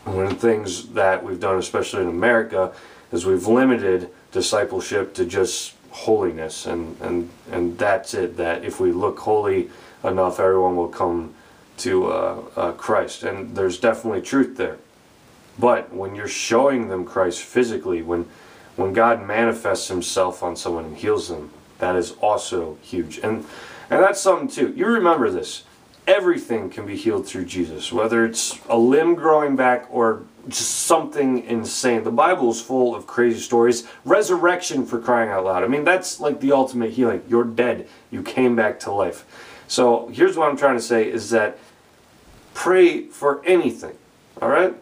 One of the things that we've done, especially in America, is we've limited discipleship to just holiness, and, and, and that's it. That if we look holy enough, everyone will come to uh, uh, Christ. And there's definitely truth there. But when you're showing them Christ physically, when when God manifests himself on someone and heals them, that is also huge. And and that's something too. You remember this. Everything can be healed through Jesus, whether it's a limb growing back or just something insane. The Bible is full of crazy stories. Resurrection for crying out loud. I mean, that's like the ultimate healing. You're dead. You came back to life. So here's what I'm trying to say is that pray for anything. All right?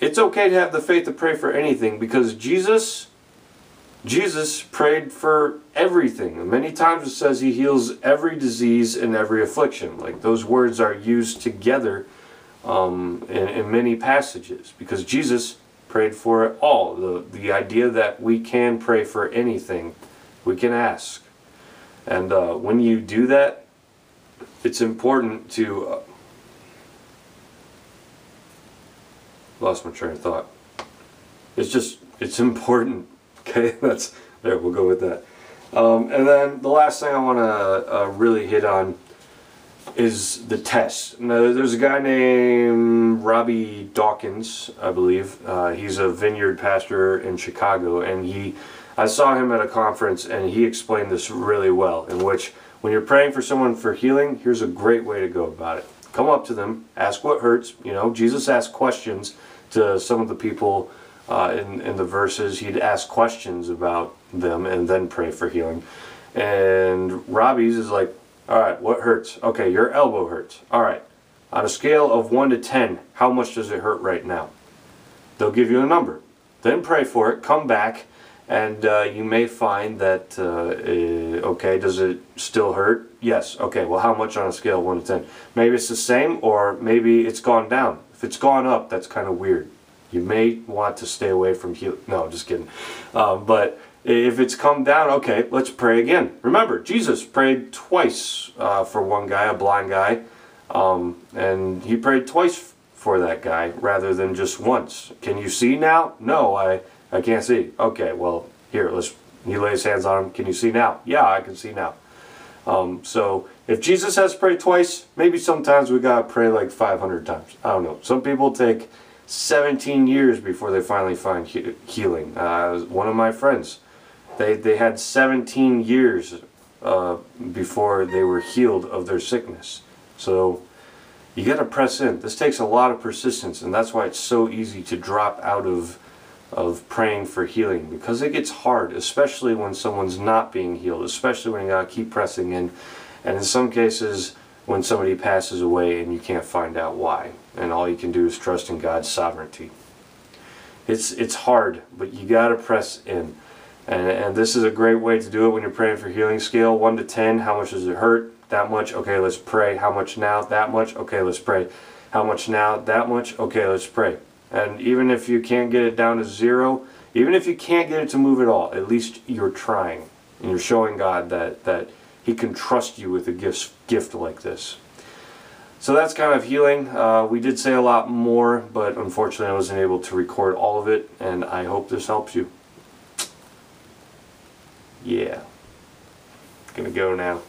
It's okay to have the faith to pray for anything because Jesus Jesus prayed for everything. Many times it says he heals every disease and every affliction. Like those words are used together um, in, in many passages because Jesus prayed for it all. The, the idea that we can pray for anything, we can ask. And uh, when you do that, it's important to. Uh, lost my train of thought. It's just, it's important. Okay, that's, there, we'll go with that. Um, and then the last thing I want to uh, really hit on is the test. Now, there's a guy named Robby Dawkins, I believe. Uh, he's a vineyard pastor in Chicago, and he, I saw him at a conference, and he explained this really well. In which, when you're praying for someone for healing, here's a great way to go about it. Come up to them, ask what hurts. You know, Jesus asked questions to some of the people uh, in, in the verses. He'd ask questions about them and then pray for healing. And Robby's is like, all right, what hurts? Okay, your elbow hurts. All right, on a scale of 1 to 10, how much does it hurt right now? They'll give you a number. Then pray for it, come back, and uh, you may find that, uh, eh, okay, does it still hurt? Yes. Okay, well, how much on a scale of 1 to 10? Maybe it's the same, or maybe it's gone down. If it's gone up, that's kind of weird. You may want to stay away from heal. No, just kidding. Um, but if it's come down, okay, let's pray again. Remember, Jesus prayed twice uh, for one guy, a blind guy, um, and he prayed twice for that guy rather than just once. Can you see now? No, I, I can't see. Okay, well, here, let's. He lays hands on him. Can you see now? Yeah, I can see now. Um, so if Jesus has prayed twice, maybe sometimes we gotta pray like 500 times. I don't know. Some people take 17 years before they finally find he- healing. Uh, one of my friends, they they had 17 years uh, before they were healed of their sickness. So you gotta press in. This takes a lot of persistence, and that's why it's so easy to drop out of of praying for healing because it gets hard, especially when someone's not being healed, especially when you gotta keep pressing in, and in some cases when somebody passes away and you can't find out why, and all you can do is trust in God's sovereignty. It's it's hard, but you gotta press in, and and this is a great way to do it when you're praying for healing. Scale one to ten. How much does it hurt? That much. Okay, let's pray. How much now? That much. Okay, let's pray. How much now? That much. Okay, let's pray. And even if you can't get it down to zero, even if you can't get it to move at all, at least you're trying. And you're showing God that, that He can trust you with a gift, gift like this. So that's kind of healing. Uh, we did say a lot more, but unfortunately I wasn't able to record all of it, and I hope this helps you. Yeah. gonna go now.